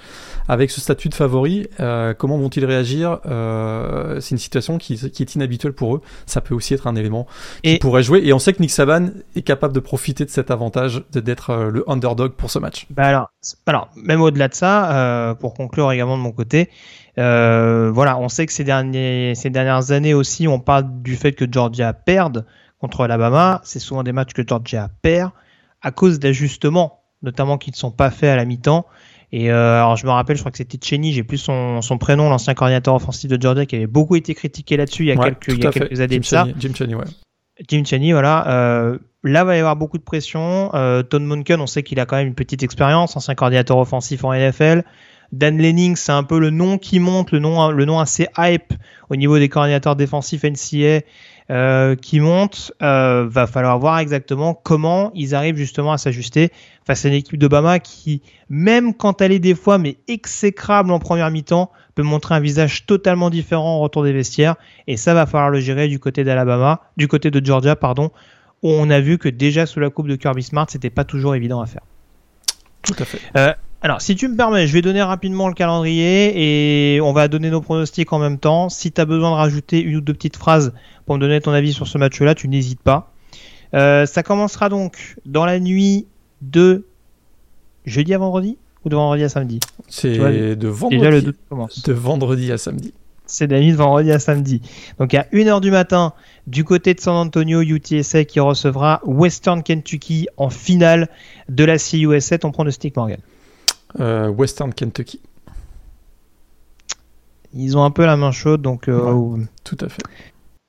avec ce statut de favori, euh, comment vont-ils réagir? Euh, C'est une situation qui, qui, est inhabituelle pour eux. Ça peut aussi être un élément qui pourrait jouer. Et on sait que Nick Saban est capable de profiter de cet avantage d'être euh, le underdog pour ce match. Bah alors, alors même au-delà de ça, euh, pour conclure également de mon côté, euh, voilà, on sait que ces, derniers, ces dernières années aussi, on parle du fait que Georgia perde contre Alabama. C'est souvent des matchs que Georgia perd à cause d'ajustements, notamment qui ne sont pas faits à la mi-temps. Et euh, alors je me rappelle, je crois que c'était Cheney, j'ai plus son, son prénom, l'ancien coordinateur offensif de Georgia, qui avait beaucoup été critiqué là-dessus il y a quelques, il y a quelques années Jim de ça. Jim Cheney, ouais. Jim Cheney, voilà. Euh, là, va y avoir beaucoup de pression. Euh, Ton Munken, on sait qu'il a quand même une petite expérience, ancien coordinateur offensif en NFL. Dan Lenning, c'est un peu le nom qui monte, le nom, le nom assez hype au niveau des coordinateurs défensifs NCA euh, qui monte. Euh, va falloir voir exactement comment ils arrivent justement à s'ajuster face à une équipe d'Obama qui, même quand elle est des fois mais exécrable en première mi-temps, peut montrer un visage totalement différent en retour des vestiaires. Et ça va falloir le gérer du côté d'Alabama, du côté de Georgia, pardon, où on a vu que déjà sous la coupe de Kirby Smart, c'était pas toujours évident à faire. Tout à fait. Euh, alors, si tu me permets, je vais donner rapidement le calendrier et on va donner nos pronostics en même temps. Si tu as besoin de rajouter une ou deux petites phrases pour me donner ton avis sur ce match-là, tu n'hésites pas. Euh, ça commencera donc dans la nuit de jeudi à vendredi ou de vendredi à samedi? C'est de vendredi, Déjà le doute commence. de vendredi à samedi. C'est de la nuit de vendredi à samedi. Donc à 1h du matin, du côté de San Antonio, UTSA qui recevra Western Kentucky en finale de la CUSA. On pronostic Morgan. Euh, Western Kentucky. Ils ont un peu la main chaude, donc. euh, Ouais. Tout à fait.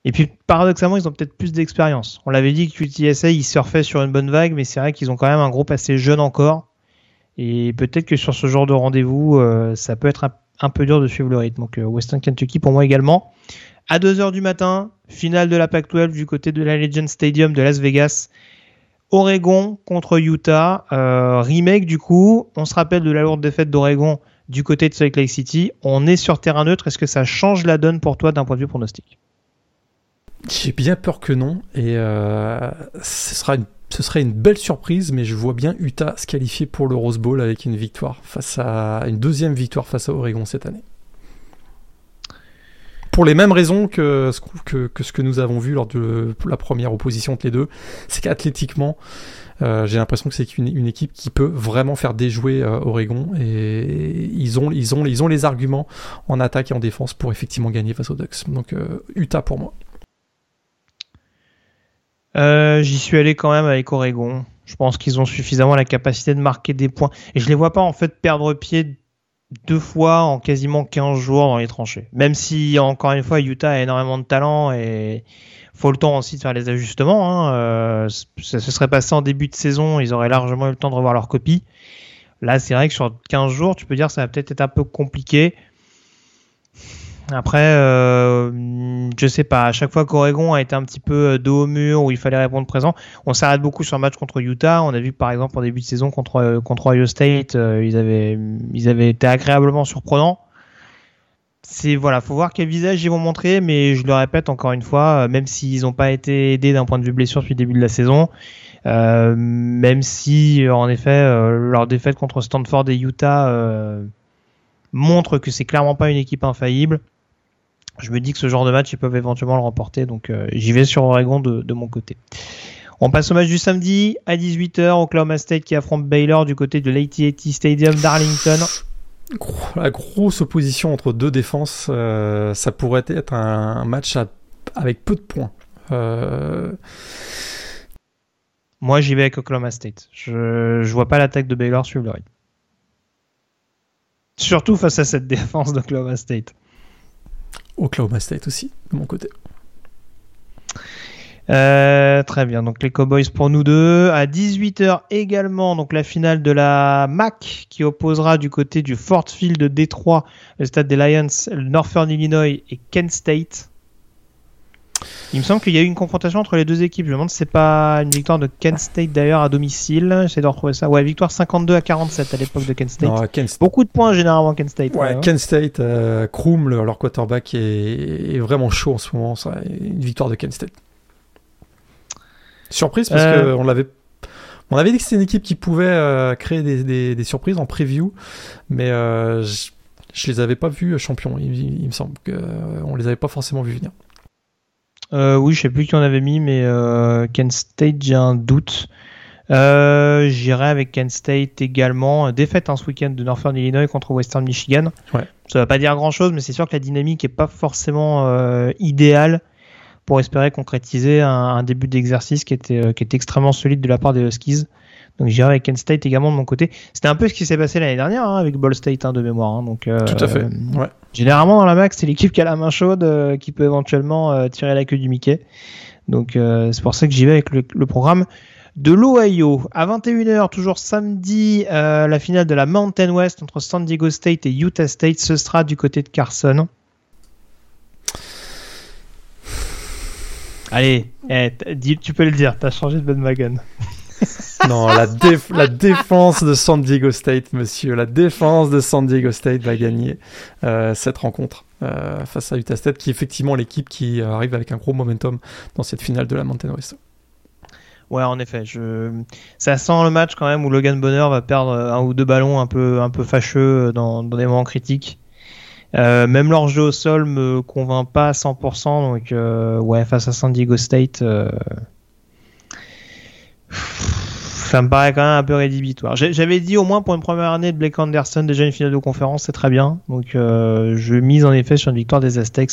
Et puis paradoxalement, ils ont peut-être plus d'expérience. On l'avait dit que UTSA, ils surfaient sur une bonne vague, mais c'est vrai qu'ils ont quand même un groupe assez jeune encore. Et peut-être que sur ce genre de rendez-vous, euh, ça peut être un, un peu dur de suivre le rythme. Donc Western Kentucky pour moi également. À 2h du matin, finale de la Pac-12 du côté de la Legend Stadium de Las Vegas. Oregon contre Utah. Euh, remake du coup. On se rappelle de la lourde défaite d'Oregon du côté de Salt Lake City. On est sur terrain neutre. Est-ce que ça change la donne pour toi d'un point de vue pronostic? J'ai bien peur que non. Et euh, ce, sera ce serait une belle surprise, mais je vois bien Utah se qualifier pour le Rose Bowl avec une victoire face à une deuxième victoire face à Oregon cette année. Pour les mêmes raisons que ce que, que ce que nous avons vu lors de la première opposition entre les deux, c'est qu'athlétiquement, euh, j'ai l'impression que c'est une, une, équipe qui peut vraiment faire déjouer euh, Oregon et ils ont, ils, ont, ils ont les arguments en attaque et en défense pour effectivement gagner face aux Ducks. Donc euh, Utah pour moi. Euh, J'y suis allé quand même avec Oregon. Je pense qu'ils ont suffisamment la capacité de marquer des points. Et je les vois pas en fait perdre pied deux fois en quasiment 15 jours dans les tranchées. Même si, encore une fois, Utah a énormément de talent et faut le temps aussi de faire les ajustements. Hein. Euh, ça se serait passé en début de saison, ils auraient largement eu le temps de revoir leur copie. Là, c'est vrai que sur 15 jours, tu peux dire que ça va peut-être être un peu compliqué. Après, euh, je sais pas, à chaque fois qu'Oregon a été un petit peu dos au mur où il fallait répondre présent, on s'arrête beaucoup sur un match contre Utah. On a vu par exemple en début de saison contre, contre Ohio State, euh, ils, avaient, ils avaient été agréablement surprenants. C'est voilà, faut voir quel visage ils vont montrer, mais je le répète encore une fois, même s'ils n'ont pas été aidés d'un point de vue blessure depuis le début de la saison, euh, même si en effet euh, leur défaite contre Stanford et Utah euh, montre que c'est clairement pas une équipe infaillible je me dis que ce genre de match, ils peuvent éventuellement le remporter. Donc euh, j'y vais sur Oregon de, de, mon côté. On passe au match du samedi à 18h. Oklahoma State qui affronte Baylor du côté de l'AT&T Stadium d'Arlington. La grosse opposition entre deux défenses, euh, ça pourrait être un, match à, avec peu de points. Euh... Moi, j'y vais avec Oklahoma State. Je, je vois pas l'attaque de Baylor suivre le rythme. Surtout face à cette défense d'Oklahoma State. Oklahoma State aussi, de mon côté. Euh, très bien, donc les Cowboys pour nous deux. À 18h également, donc la finale de la MAC qui opposera du côté du Fort Field de Détroit, le stade des Lions, Northern Illinois et Kent State. Il me semble qu'il y a eu une confrontation entre les deux équipes. Je me demande si c'est pas une victoire de Kent State d'ailleurs à domicile. J'essaie de retrouver ça. Ouais, victoire 52 à 47 à l'époque de Kent State. Non, Kent State. Beaucoup de points généralement Kent State. Ouais, hein. Kent State, euh, Kroom, le- leur quarterback, est, est vraiment chaud en ce moment. Ça, une victoire de Kent State. Surprise parce Euh. qu'on l'avait. On avait dit que c'était une équipe qui pouvait euh, créer des, des- des surprises en preview, mais euh, je, je les avais pas vus champions. Il, il- il me semble qu'on les avait pas forcément vus venir. Euh, oui, je sais plus qui on avait mis, mais euh, Kent State, j'ai un doute. Euh, J'irai avec Kent State également. Défaite hein, ce week-end de Northern Illinois contre Western Michigan. Ouais. Ça va pas dire grand-chose, mais c'est sûr que la dynamique est pas forcément euh, idéale pour espérer concrétiser un, un début d'exercice qui était, euh, qui était extrêmement solide de la part des Huskies. Donc j'irai avec Kent State également de mon côté. C'était un peu ce qui s'est passé l'année dernière hein, avec Ball State hein, de mémoire. hein. donc, euh, Tout à fait. Ouais. Généralement dans la MAC, c'est l'équipe qui a la main chaude euh, qui peut éventuellement euh, tirer la queue du Mickey. Donc euh, c'est pour ça que j'y vais avec le, le programme de l'Ohio. À 21h, toujours samedi, euh, la finale de la Mountain West entre San Diego State et Utah State. Ce sera du côté de Carson. Allez, eh, tu peux le dire, t'as changé de Ben Wagon. Non, la, déf- la défense de San Diego State, monsieur. La défense de San Diego State va gagner euh, cette rencontre euh, face à Utah State, qui est effectivement l'équipe qui euh, arrive avec un gros momentum dans cette finale de la Mountain West. Ouais, en effet, ça sent le match quand même où Logan Bonner va perdre un ou deux ballons un peu, un peu fâcheux dans, des moments critiques. Même leur jeu au sol me convainc pas à 100%, donc ouais, face à San Diego State, ça me paraît quand même un peu rédhibitoire. J'avais dit au moins pour une première année de Blake Anderson, déjà une finale de conférence, c'est très bien. Donc euh, je mise en effet sur une victoire des Aztecs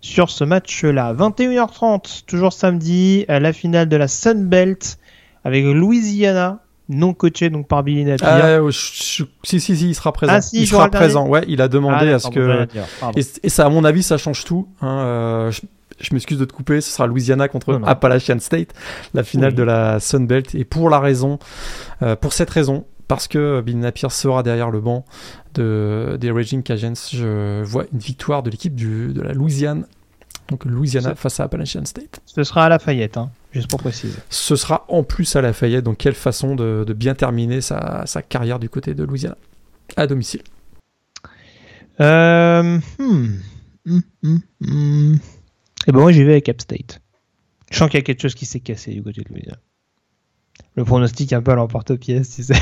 sur ce match-là. 21h30, toujours samedi, à la finale de la Sun Belt avec Louisiana, non coaché donc par Billy Napier. Ah, je- je- si, si, si, il sera présent. Ah, si, il sera présent, ouais. Il a demandé Ah, à ce que. Et, et ça, à mon avis, ça change tout. hein, euh, je je m'excuse de te couper, ce sera Louisiana contre Non, non. Appalachian State, la finale Oui. de la Sun Belt. Et pour la raison, euh, pour cette raison, parce que Bill Napier sera derrière le banc de, des Raging Cajuns, je vois une victoire de l'équipe de la Louisiane. Donc Louisiana face à Appalachian State. Ce sera à Lafayette, hein, juste pour préciser. Ce sera en plus à Lafayette, donc quelle façon de, de bien terminer sa, sa carrière du côté de Louisiana, à domicile? Euh, hmm, hmm, hmm. Et ben moi j'y vais avec App State. Je sens qu'il y a quelque chose qui s'est cassé du côté de Louisiana. Le pronostic un peu à l'emporte-pièce, tu sais.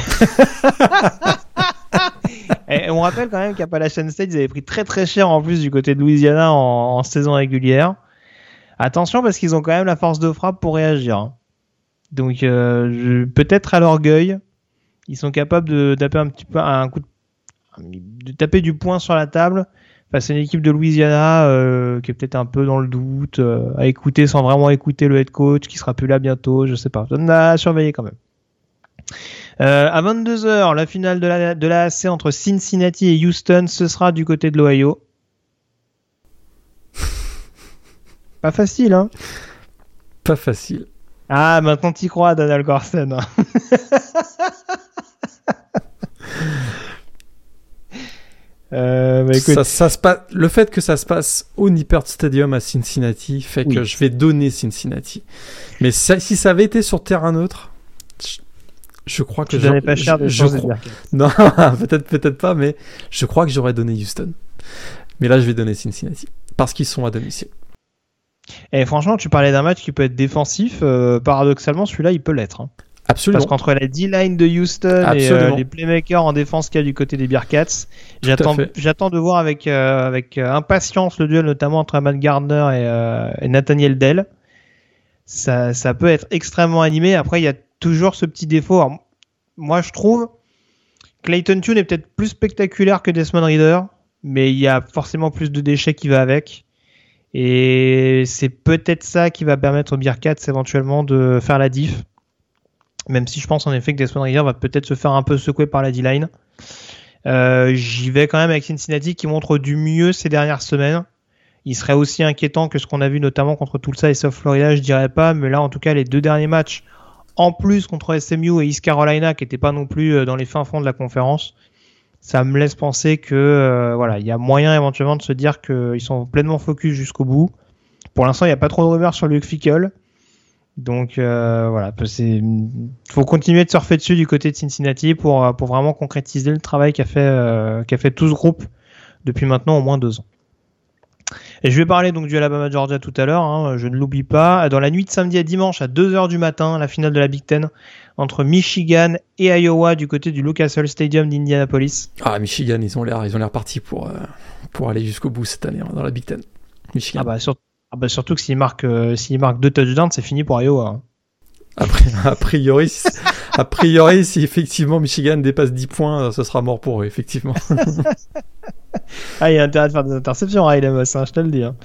On rappelle quand même qu'Appalachian State, ils avaient pris très très cher en plus du côté de Louisiana en, saison régulière. Attention parce qu'ils ont quand même la force de frappe pour réagir. hein. Donc euh, peut-être à l'orgueil, ils sont capables de taper un petit peu un coup de, de taper du poing sur la table face à une équipe de Louisiana euh, qui est peut-être un peu dans le doute, euh, à écouter sans vraiment écouter le head coach qui sera plus là bientôt, je sais pas. On a surveillé quand même. Euh, à 22h, la finale de la, de la AC entre Cincinnati et Houston, ce sera du côté de l'Ohio. Pas facile, hein Pas facile. Ah, maintenant t'y crois, Donald Corson. euh, bah, écoute, Ça, ça se passe, le fait que ça se passe au Nippert Stadium à Cincinnati fait Oui. que je vais donner Cincinnati. Mais ça- si ça avait été sur terrain neutre, je, je crois que donnais pas cher je- de je crois-. Non, peut-être peut-être pas, mais je crois que j'aurais donné Houston. Mais là, je vais donner Cincinnati parce qu'ils sont à domicile. Et franchement, tu parlais d'un match qui peut être défensif. euh, paradoxalement, celui-là, il peut l'être. hein. Absolument. Parce qu'entre la D-line de Houston et euh, les playmakers en défense qu'il y a du côté des Bearcats, j'attends, de voir avec, euh, avec euh, impatience le duel, notamment entre Matt Gardner et, euh, et Nathaniel Dell. Ça, ça peut être extrêmement animé. Après, il y a toujours ce petit défaut. Alors, moi, je trouve Clayton Tune est peut-être plus spectaculaire que Desmond Reader, mais il y a forcément plus de déchets qui va avec. Et c'est peut-être ça qui va permettre aux Bearcats éventuellement de faire la diff. Même si je pense en effet que Desmond Reader va peut-être se faire un peu secouer par la D-line. Euh, J'y vais quand même avec Cincinnati qui montre du mieux ces dernières semaines. il serait aussi inquiétant que ce qu'on a vu notamment contre Tulsa et South Florida, je dirais pas, mais là en tout cas les deux derniers matchs, en plus contre SMU et East Carolina, qui n'étaient pas non plus euh, dans les fins fonds de la conférence, ça me laisse penser que euh, voilà, il y a moyen éventuellement de se dire qu'ils sont pleinement focus jusqu'au bout. Pour l'instant, il n'y a pas trop de rumeurs sur Luke Fickle. Donc euh, voilà, c'est faut continuer de surfer dessus du côté de Cincinnati pour, pour vraiment concrétiser le travail qu'a fait, qu'a fait tout ce groupe depuis maintenant au moins deux ans. Et je vais parler donc du Alabama-Georgia tout à l'heure, hein, je ne l'oublie pas. Dans la nuit de samedi à dimanche à 2h du matin, la finale de la Big Ten entre Michigan et Iowa du côté du Lucas Oil Stadium d'Indianapolis. Ah, Michigan, ils ont l'air, ils ont l'air partis pour, euh, pour aller jusqu'au bout cette année hein, dans la Big Ten. Michigan. Ah bah, ah bah surtout que s'ils marquent, euh, s'ils marquent deux touchdowns, c'est fini pour Iowa. Hein. A priori, a priori, si effectivement Michigan dépasse 10 points, ce sera mort pour eux, effectivement. ah, il y a intérêt de faire des interceptions, Riley Moss, hein, je te le dis. Hein.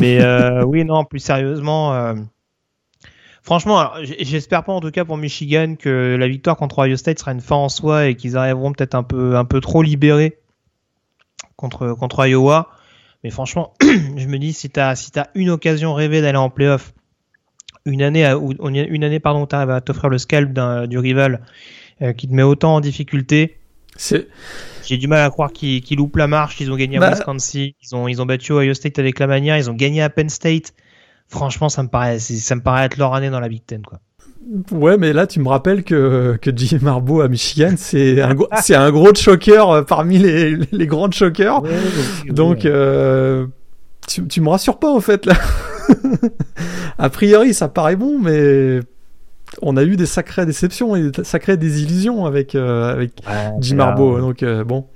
Mais euh, oui, non, plus sérieusement, euh, franchement, j'espère pas en tout cas pour Michigan que la victoire contre Ohio State sera une fin en soi et qu'ils arriveront peut-être un peu, un peu trop libérés contre, contre Iowa. Mais franchement, je me dis, si tu as, si as une occasion rêvée d'aller en playoff, une année, où, une année pardon, tu arrives à t'offrir le scalp du rival euh, qui te met autant en difficulté. J'ai du mal à croire qu'ils loupent la marche. Ils ont gagné à bah- Wisconsin, ils ont, ils ont battu Ohio State avec la manière, ils ont gagné à Penn State. Franchement, ça me paraît, ça me paraît être leur année dans la Big Ten, quoi. Ouais, mais là, tu me rappelles que, que Jim Marbo à Michigan, c'est un, c'est un gros choker euh, parmi les, les grands chockers. Donc, euh, tu, tu me rassures pas, en fait, là. a priori, ça paraît bon, mais on a eu des sacrées déceptions et des sacrées désillusions avec, euh, avec Jim Harbaugh. Donc, euh, bon.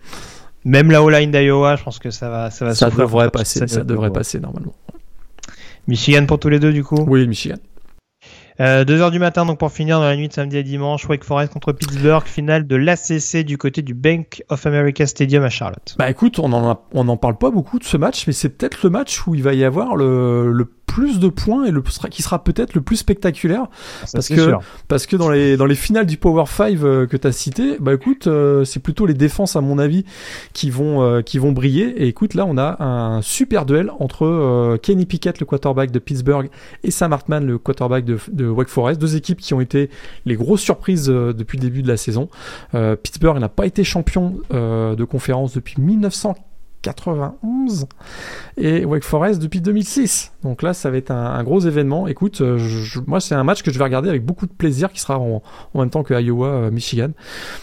Même la O-line d'Iowa, je pense que ça va, ça va ça devrait passer, ça, devrait passer normalement. Michigan pour tous les deux, du coup? Oui, Michigan. 2h euh, du matin, donc pour finir dans la nuit de samedi à dimanche, Wake Forest contre Pittsburgh, finale de l'ACC du côté du Bank of America Stadium à Charlotte. Bah écoute, on en, on en parle pas beaucoup de ce match, mais c'est peut-être le match où il va y avoir le, le plus de points et le, qui sera peut-être le plus spectaculaire. parce, que, parce que dans les, dans les finales du Power 5 euh, que tu as cité, bah écoute, euh, c'est plutôt les défenses, à mon avis, qui vont, euh, qui vont briller. Et écoute, là, on a un super duel entre Kenny Pickett, le quarterback de Pittsburgh, et Sam Hartman, le quarterback de, de Wake Forest. Deux équipes qui ont été les grosses surprises depuis le début de la saison. Pittsburgh n'a pas été champion de conférence depuis 1940 91 et Wake Forest depuis 2006. Donc là, ça va être un, gros événement. Écoute, euh, moi, c'est un match que je vais regarder avec beaucoup de plaisir qui sera en, même temps que Iowa, euh, Michigan.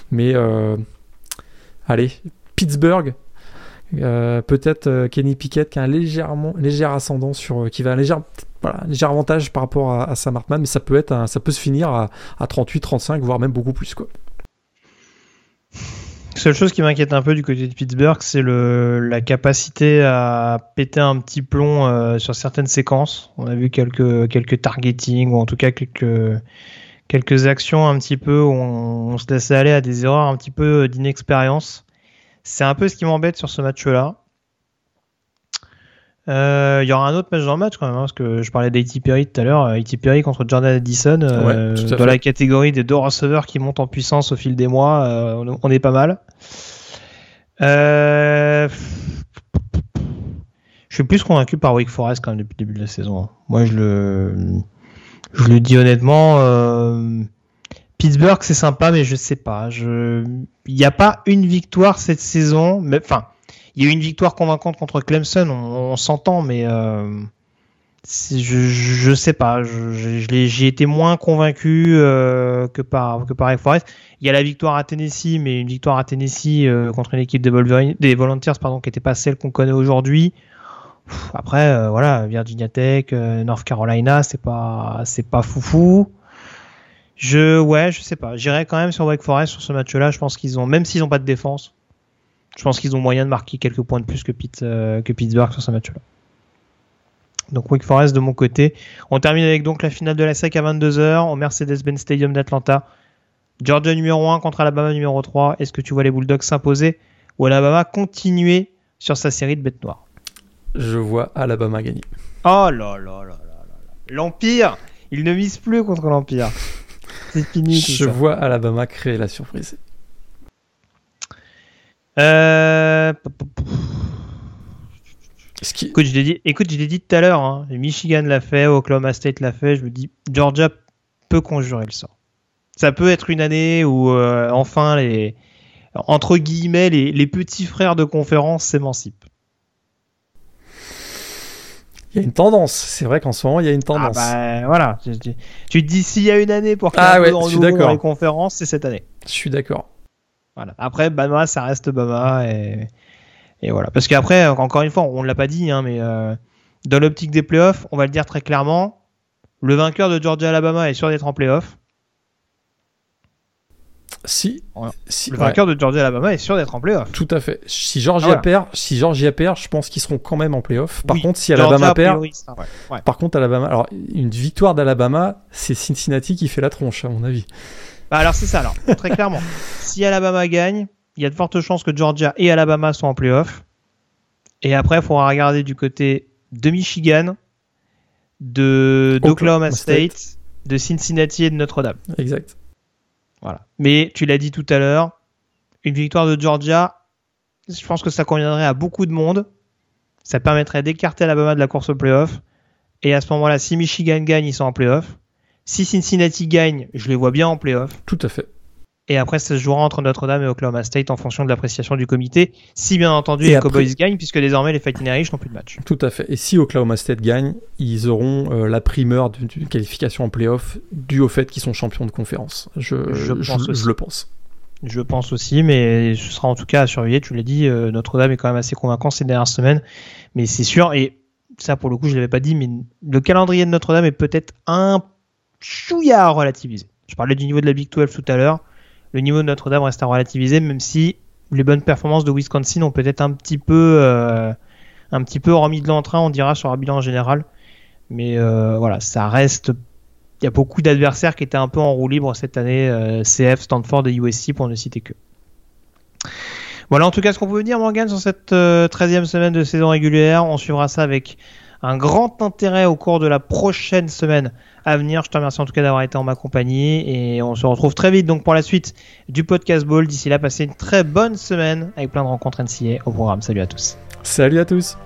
Mais euh, allez, Pittsburgh. peut-être Kenny Pickett qui a un légèrement, léger ascendant sur, qui va un léger, avantage par rapport à, Sam Hartman, mais ça peut être, ça peut se finir à, à 38, 35, voire même beaucoup plus quoi. Seule chose qui m'inquiète un peu du côté de Pittsburgh, c'est la capacité à péter un petit plomb euh, sur certaines séquences. On a vu quelques, quelques targeting ou en tout cas quelques, quelques actions un petit peu où on, se laissait aller à des erreurs un petit peu d'inexpérience. C'est un peu ce qui m'embête sur ce match-là. Euh, il y aura un autre match dans le match quand même, hein, parce que je parlais d'A.T. Perry tout à l'heure. A.T. Perry contre Jordan Addison, euh, dans la catégorie des deux receveurs qui montent en puissance au fil des mois, euh, on est pas mal. je suis plus convaincu par Wake Forest quand même depuis le début de la saison. Hein. Moi, je le, je le dis honnêtement. Pittsburgh, c'est sympa, mais je sais pas. Je, il n'y a pas une victoire cette saison, mais enfin il y a eu une victoire convaincante contre Clemson, on, s'entend, mais euh, je, je sais pas, j'ai été moins convaincu euh, que par que Forest. Il y a la victoire à Tennessee, mais une victoire à Tennessee euh, contre une équipe des, Volunteers, pardon, qui n'était pas celle qu'on connaît aujourd'hui. Après, voilà, Virginia Tech, North Carolina, c'est pas pas foufou. Je ouais, je sais pas. J'irai quand même sur Wake Forest sur ce match-là. Je pense qu'ils ont, même s'ils n'ont pas de défense, je pense qu'ils ont moyen de marquer quelques points de plus que, euh, que Pittsburgh sur ce match-là. Donc Wake Forest de mon côté. On termine avec donc la finale de la SEC à 22h au Mercedes-Benz Stadium d'Atlanta. Georgia numéro 1 contre Alabama numéro 3. Est-ce que tu vois les Bulldogs s'imposer ou Alabama continuer sur sa série de bêtes noires? Je vois Alabama gagner. Oh là là là là là. L'Empire, il ne mise plus contre l'Empire. C'est fini. Je vois Alabama créer la surprise. Euh... Écoute, je l'ai dit, écoute, je l'ai dit tout à l'heure. Hein. Michigan l'a fait, Oklahoma State l'a fait. Je me dis, Georgia peut conjurer le sort. Ça peut être une année où euh, enfin les entre guillemets les, petits frères de conférence s'émancipent. Il y a une tendance, c'est vrai qu'en ce moment il y a une tendance. Ah bah, voilà, tu, te dis s'il y a une année pour qu'il ah ouais, dans les conférences, c'est cette année. Je suis d'accord. Voilà. Après, Bama, ça reste Bama et et voilà. Parce qu'après, encore une fois, on ne l'a pas dit, hein, mais euh, dans l'optique des playoffs, on va le dire très clairement, le vainqueur de Georgia-Alabama est sûr d'être en playoffs. Si, le vainqueur de Georgia-Alabama est sûr d'être en playoff. Tout à fait. Si Georgia perd, si Georgia perd, je pense qu'ils seront quand même en playoff. Par contre, si Alabama perd, par contre Alabama, alors une victoire d'Alabama, c'est Cincinnati qui fait la tronche à mon avis. Bah alors c'est ça alors, très clairement. si Alabama gagne, il y a de fortes chances que Georgia et Alabama soient en playoff. Et après, il faudra regarder du côté de Michigan, de d'Oklahoma State, de Cincinnati et de Notre-Dame. Exact. Voilà. Mais tu l'as dit tout à l'heure, une victoire de Georgia, je pense que ça conviendrait à beaucoup de monde. Ça permettrait d'écarter Alabama de la course au playoff. Et à ce moment-là, si Michigan gagne, ils sont en playoff. Si Cincinnati gagne, je les vois bien en playoff. Tout à fait. Et après, ça se jouera entre Notre-Dame et Oklahoma State en fonction de l'appréciation du comité. Si bien entendu les Cowboys gagnent, puisque désormais les Fighting Irish n'ont plus de match. Tout à fait. Et si Oklahoma State gagne, ils auront euh, la primeur d'une qualification en playoff dû au fait qu'ils sont champions de conférence. Je, je, le pense. Je pense aussi, mais ce sera en tout cas à surveiller. Tu l'as dit, euh, Notre-Dame est quand même assez convaincant ces dernières semaines. Mais c'est sûr, et ça pour le coup, je ne l'avais pas dit, mais le calendrier de Notre-Dame est peut-être un chouïa à relativiser. Je parlais du niveau de la Big 12 tout à l'heure le niveau de Notre-Dame reste à relativiser, même si les bonnes performances de Wisconsin ont peut-être un petit peu, euh, un petit peu remis de l'entrain, on dira, sur un bilan général. Mais euh, voilà, ça reste. Il y a beaucoup d'adversaires qui étaient un peu en roue libre cette année, euh, CF, Stanford et USC pour ne citer que. Voilà en tout cas ce qu'on peut dire Morgan sur cette 13e semaine de saison régulière. On suivra ça avec un grand intérêt au cours de la prochaine semaine à venir. Je te remercie en tout cas d'avoir été en ma compagnie et on se retrouve très vite donc pour la suite du podcast Ball. D'ici là, passez une très bonne semaine avec plein de rencontres NCA au programme. Salut à tous. Salut à tous.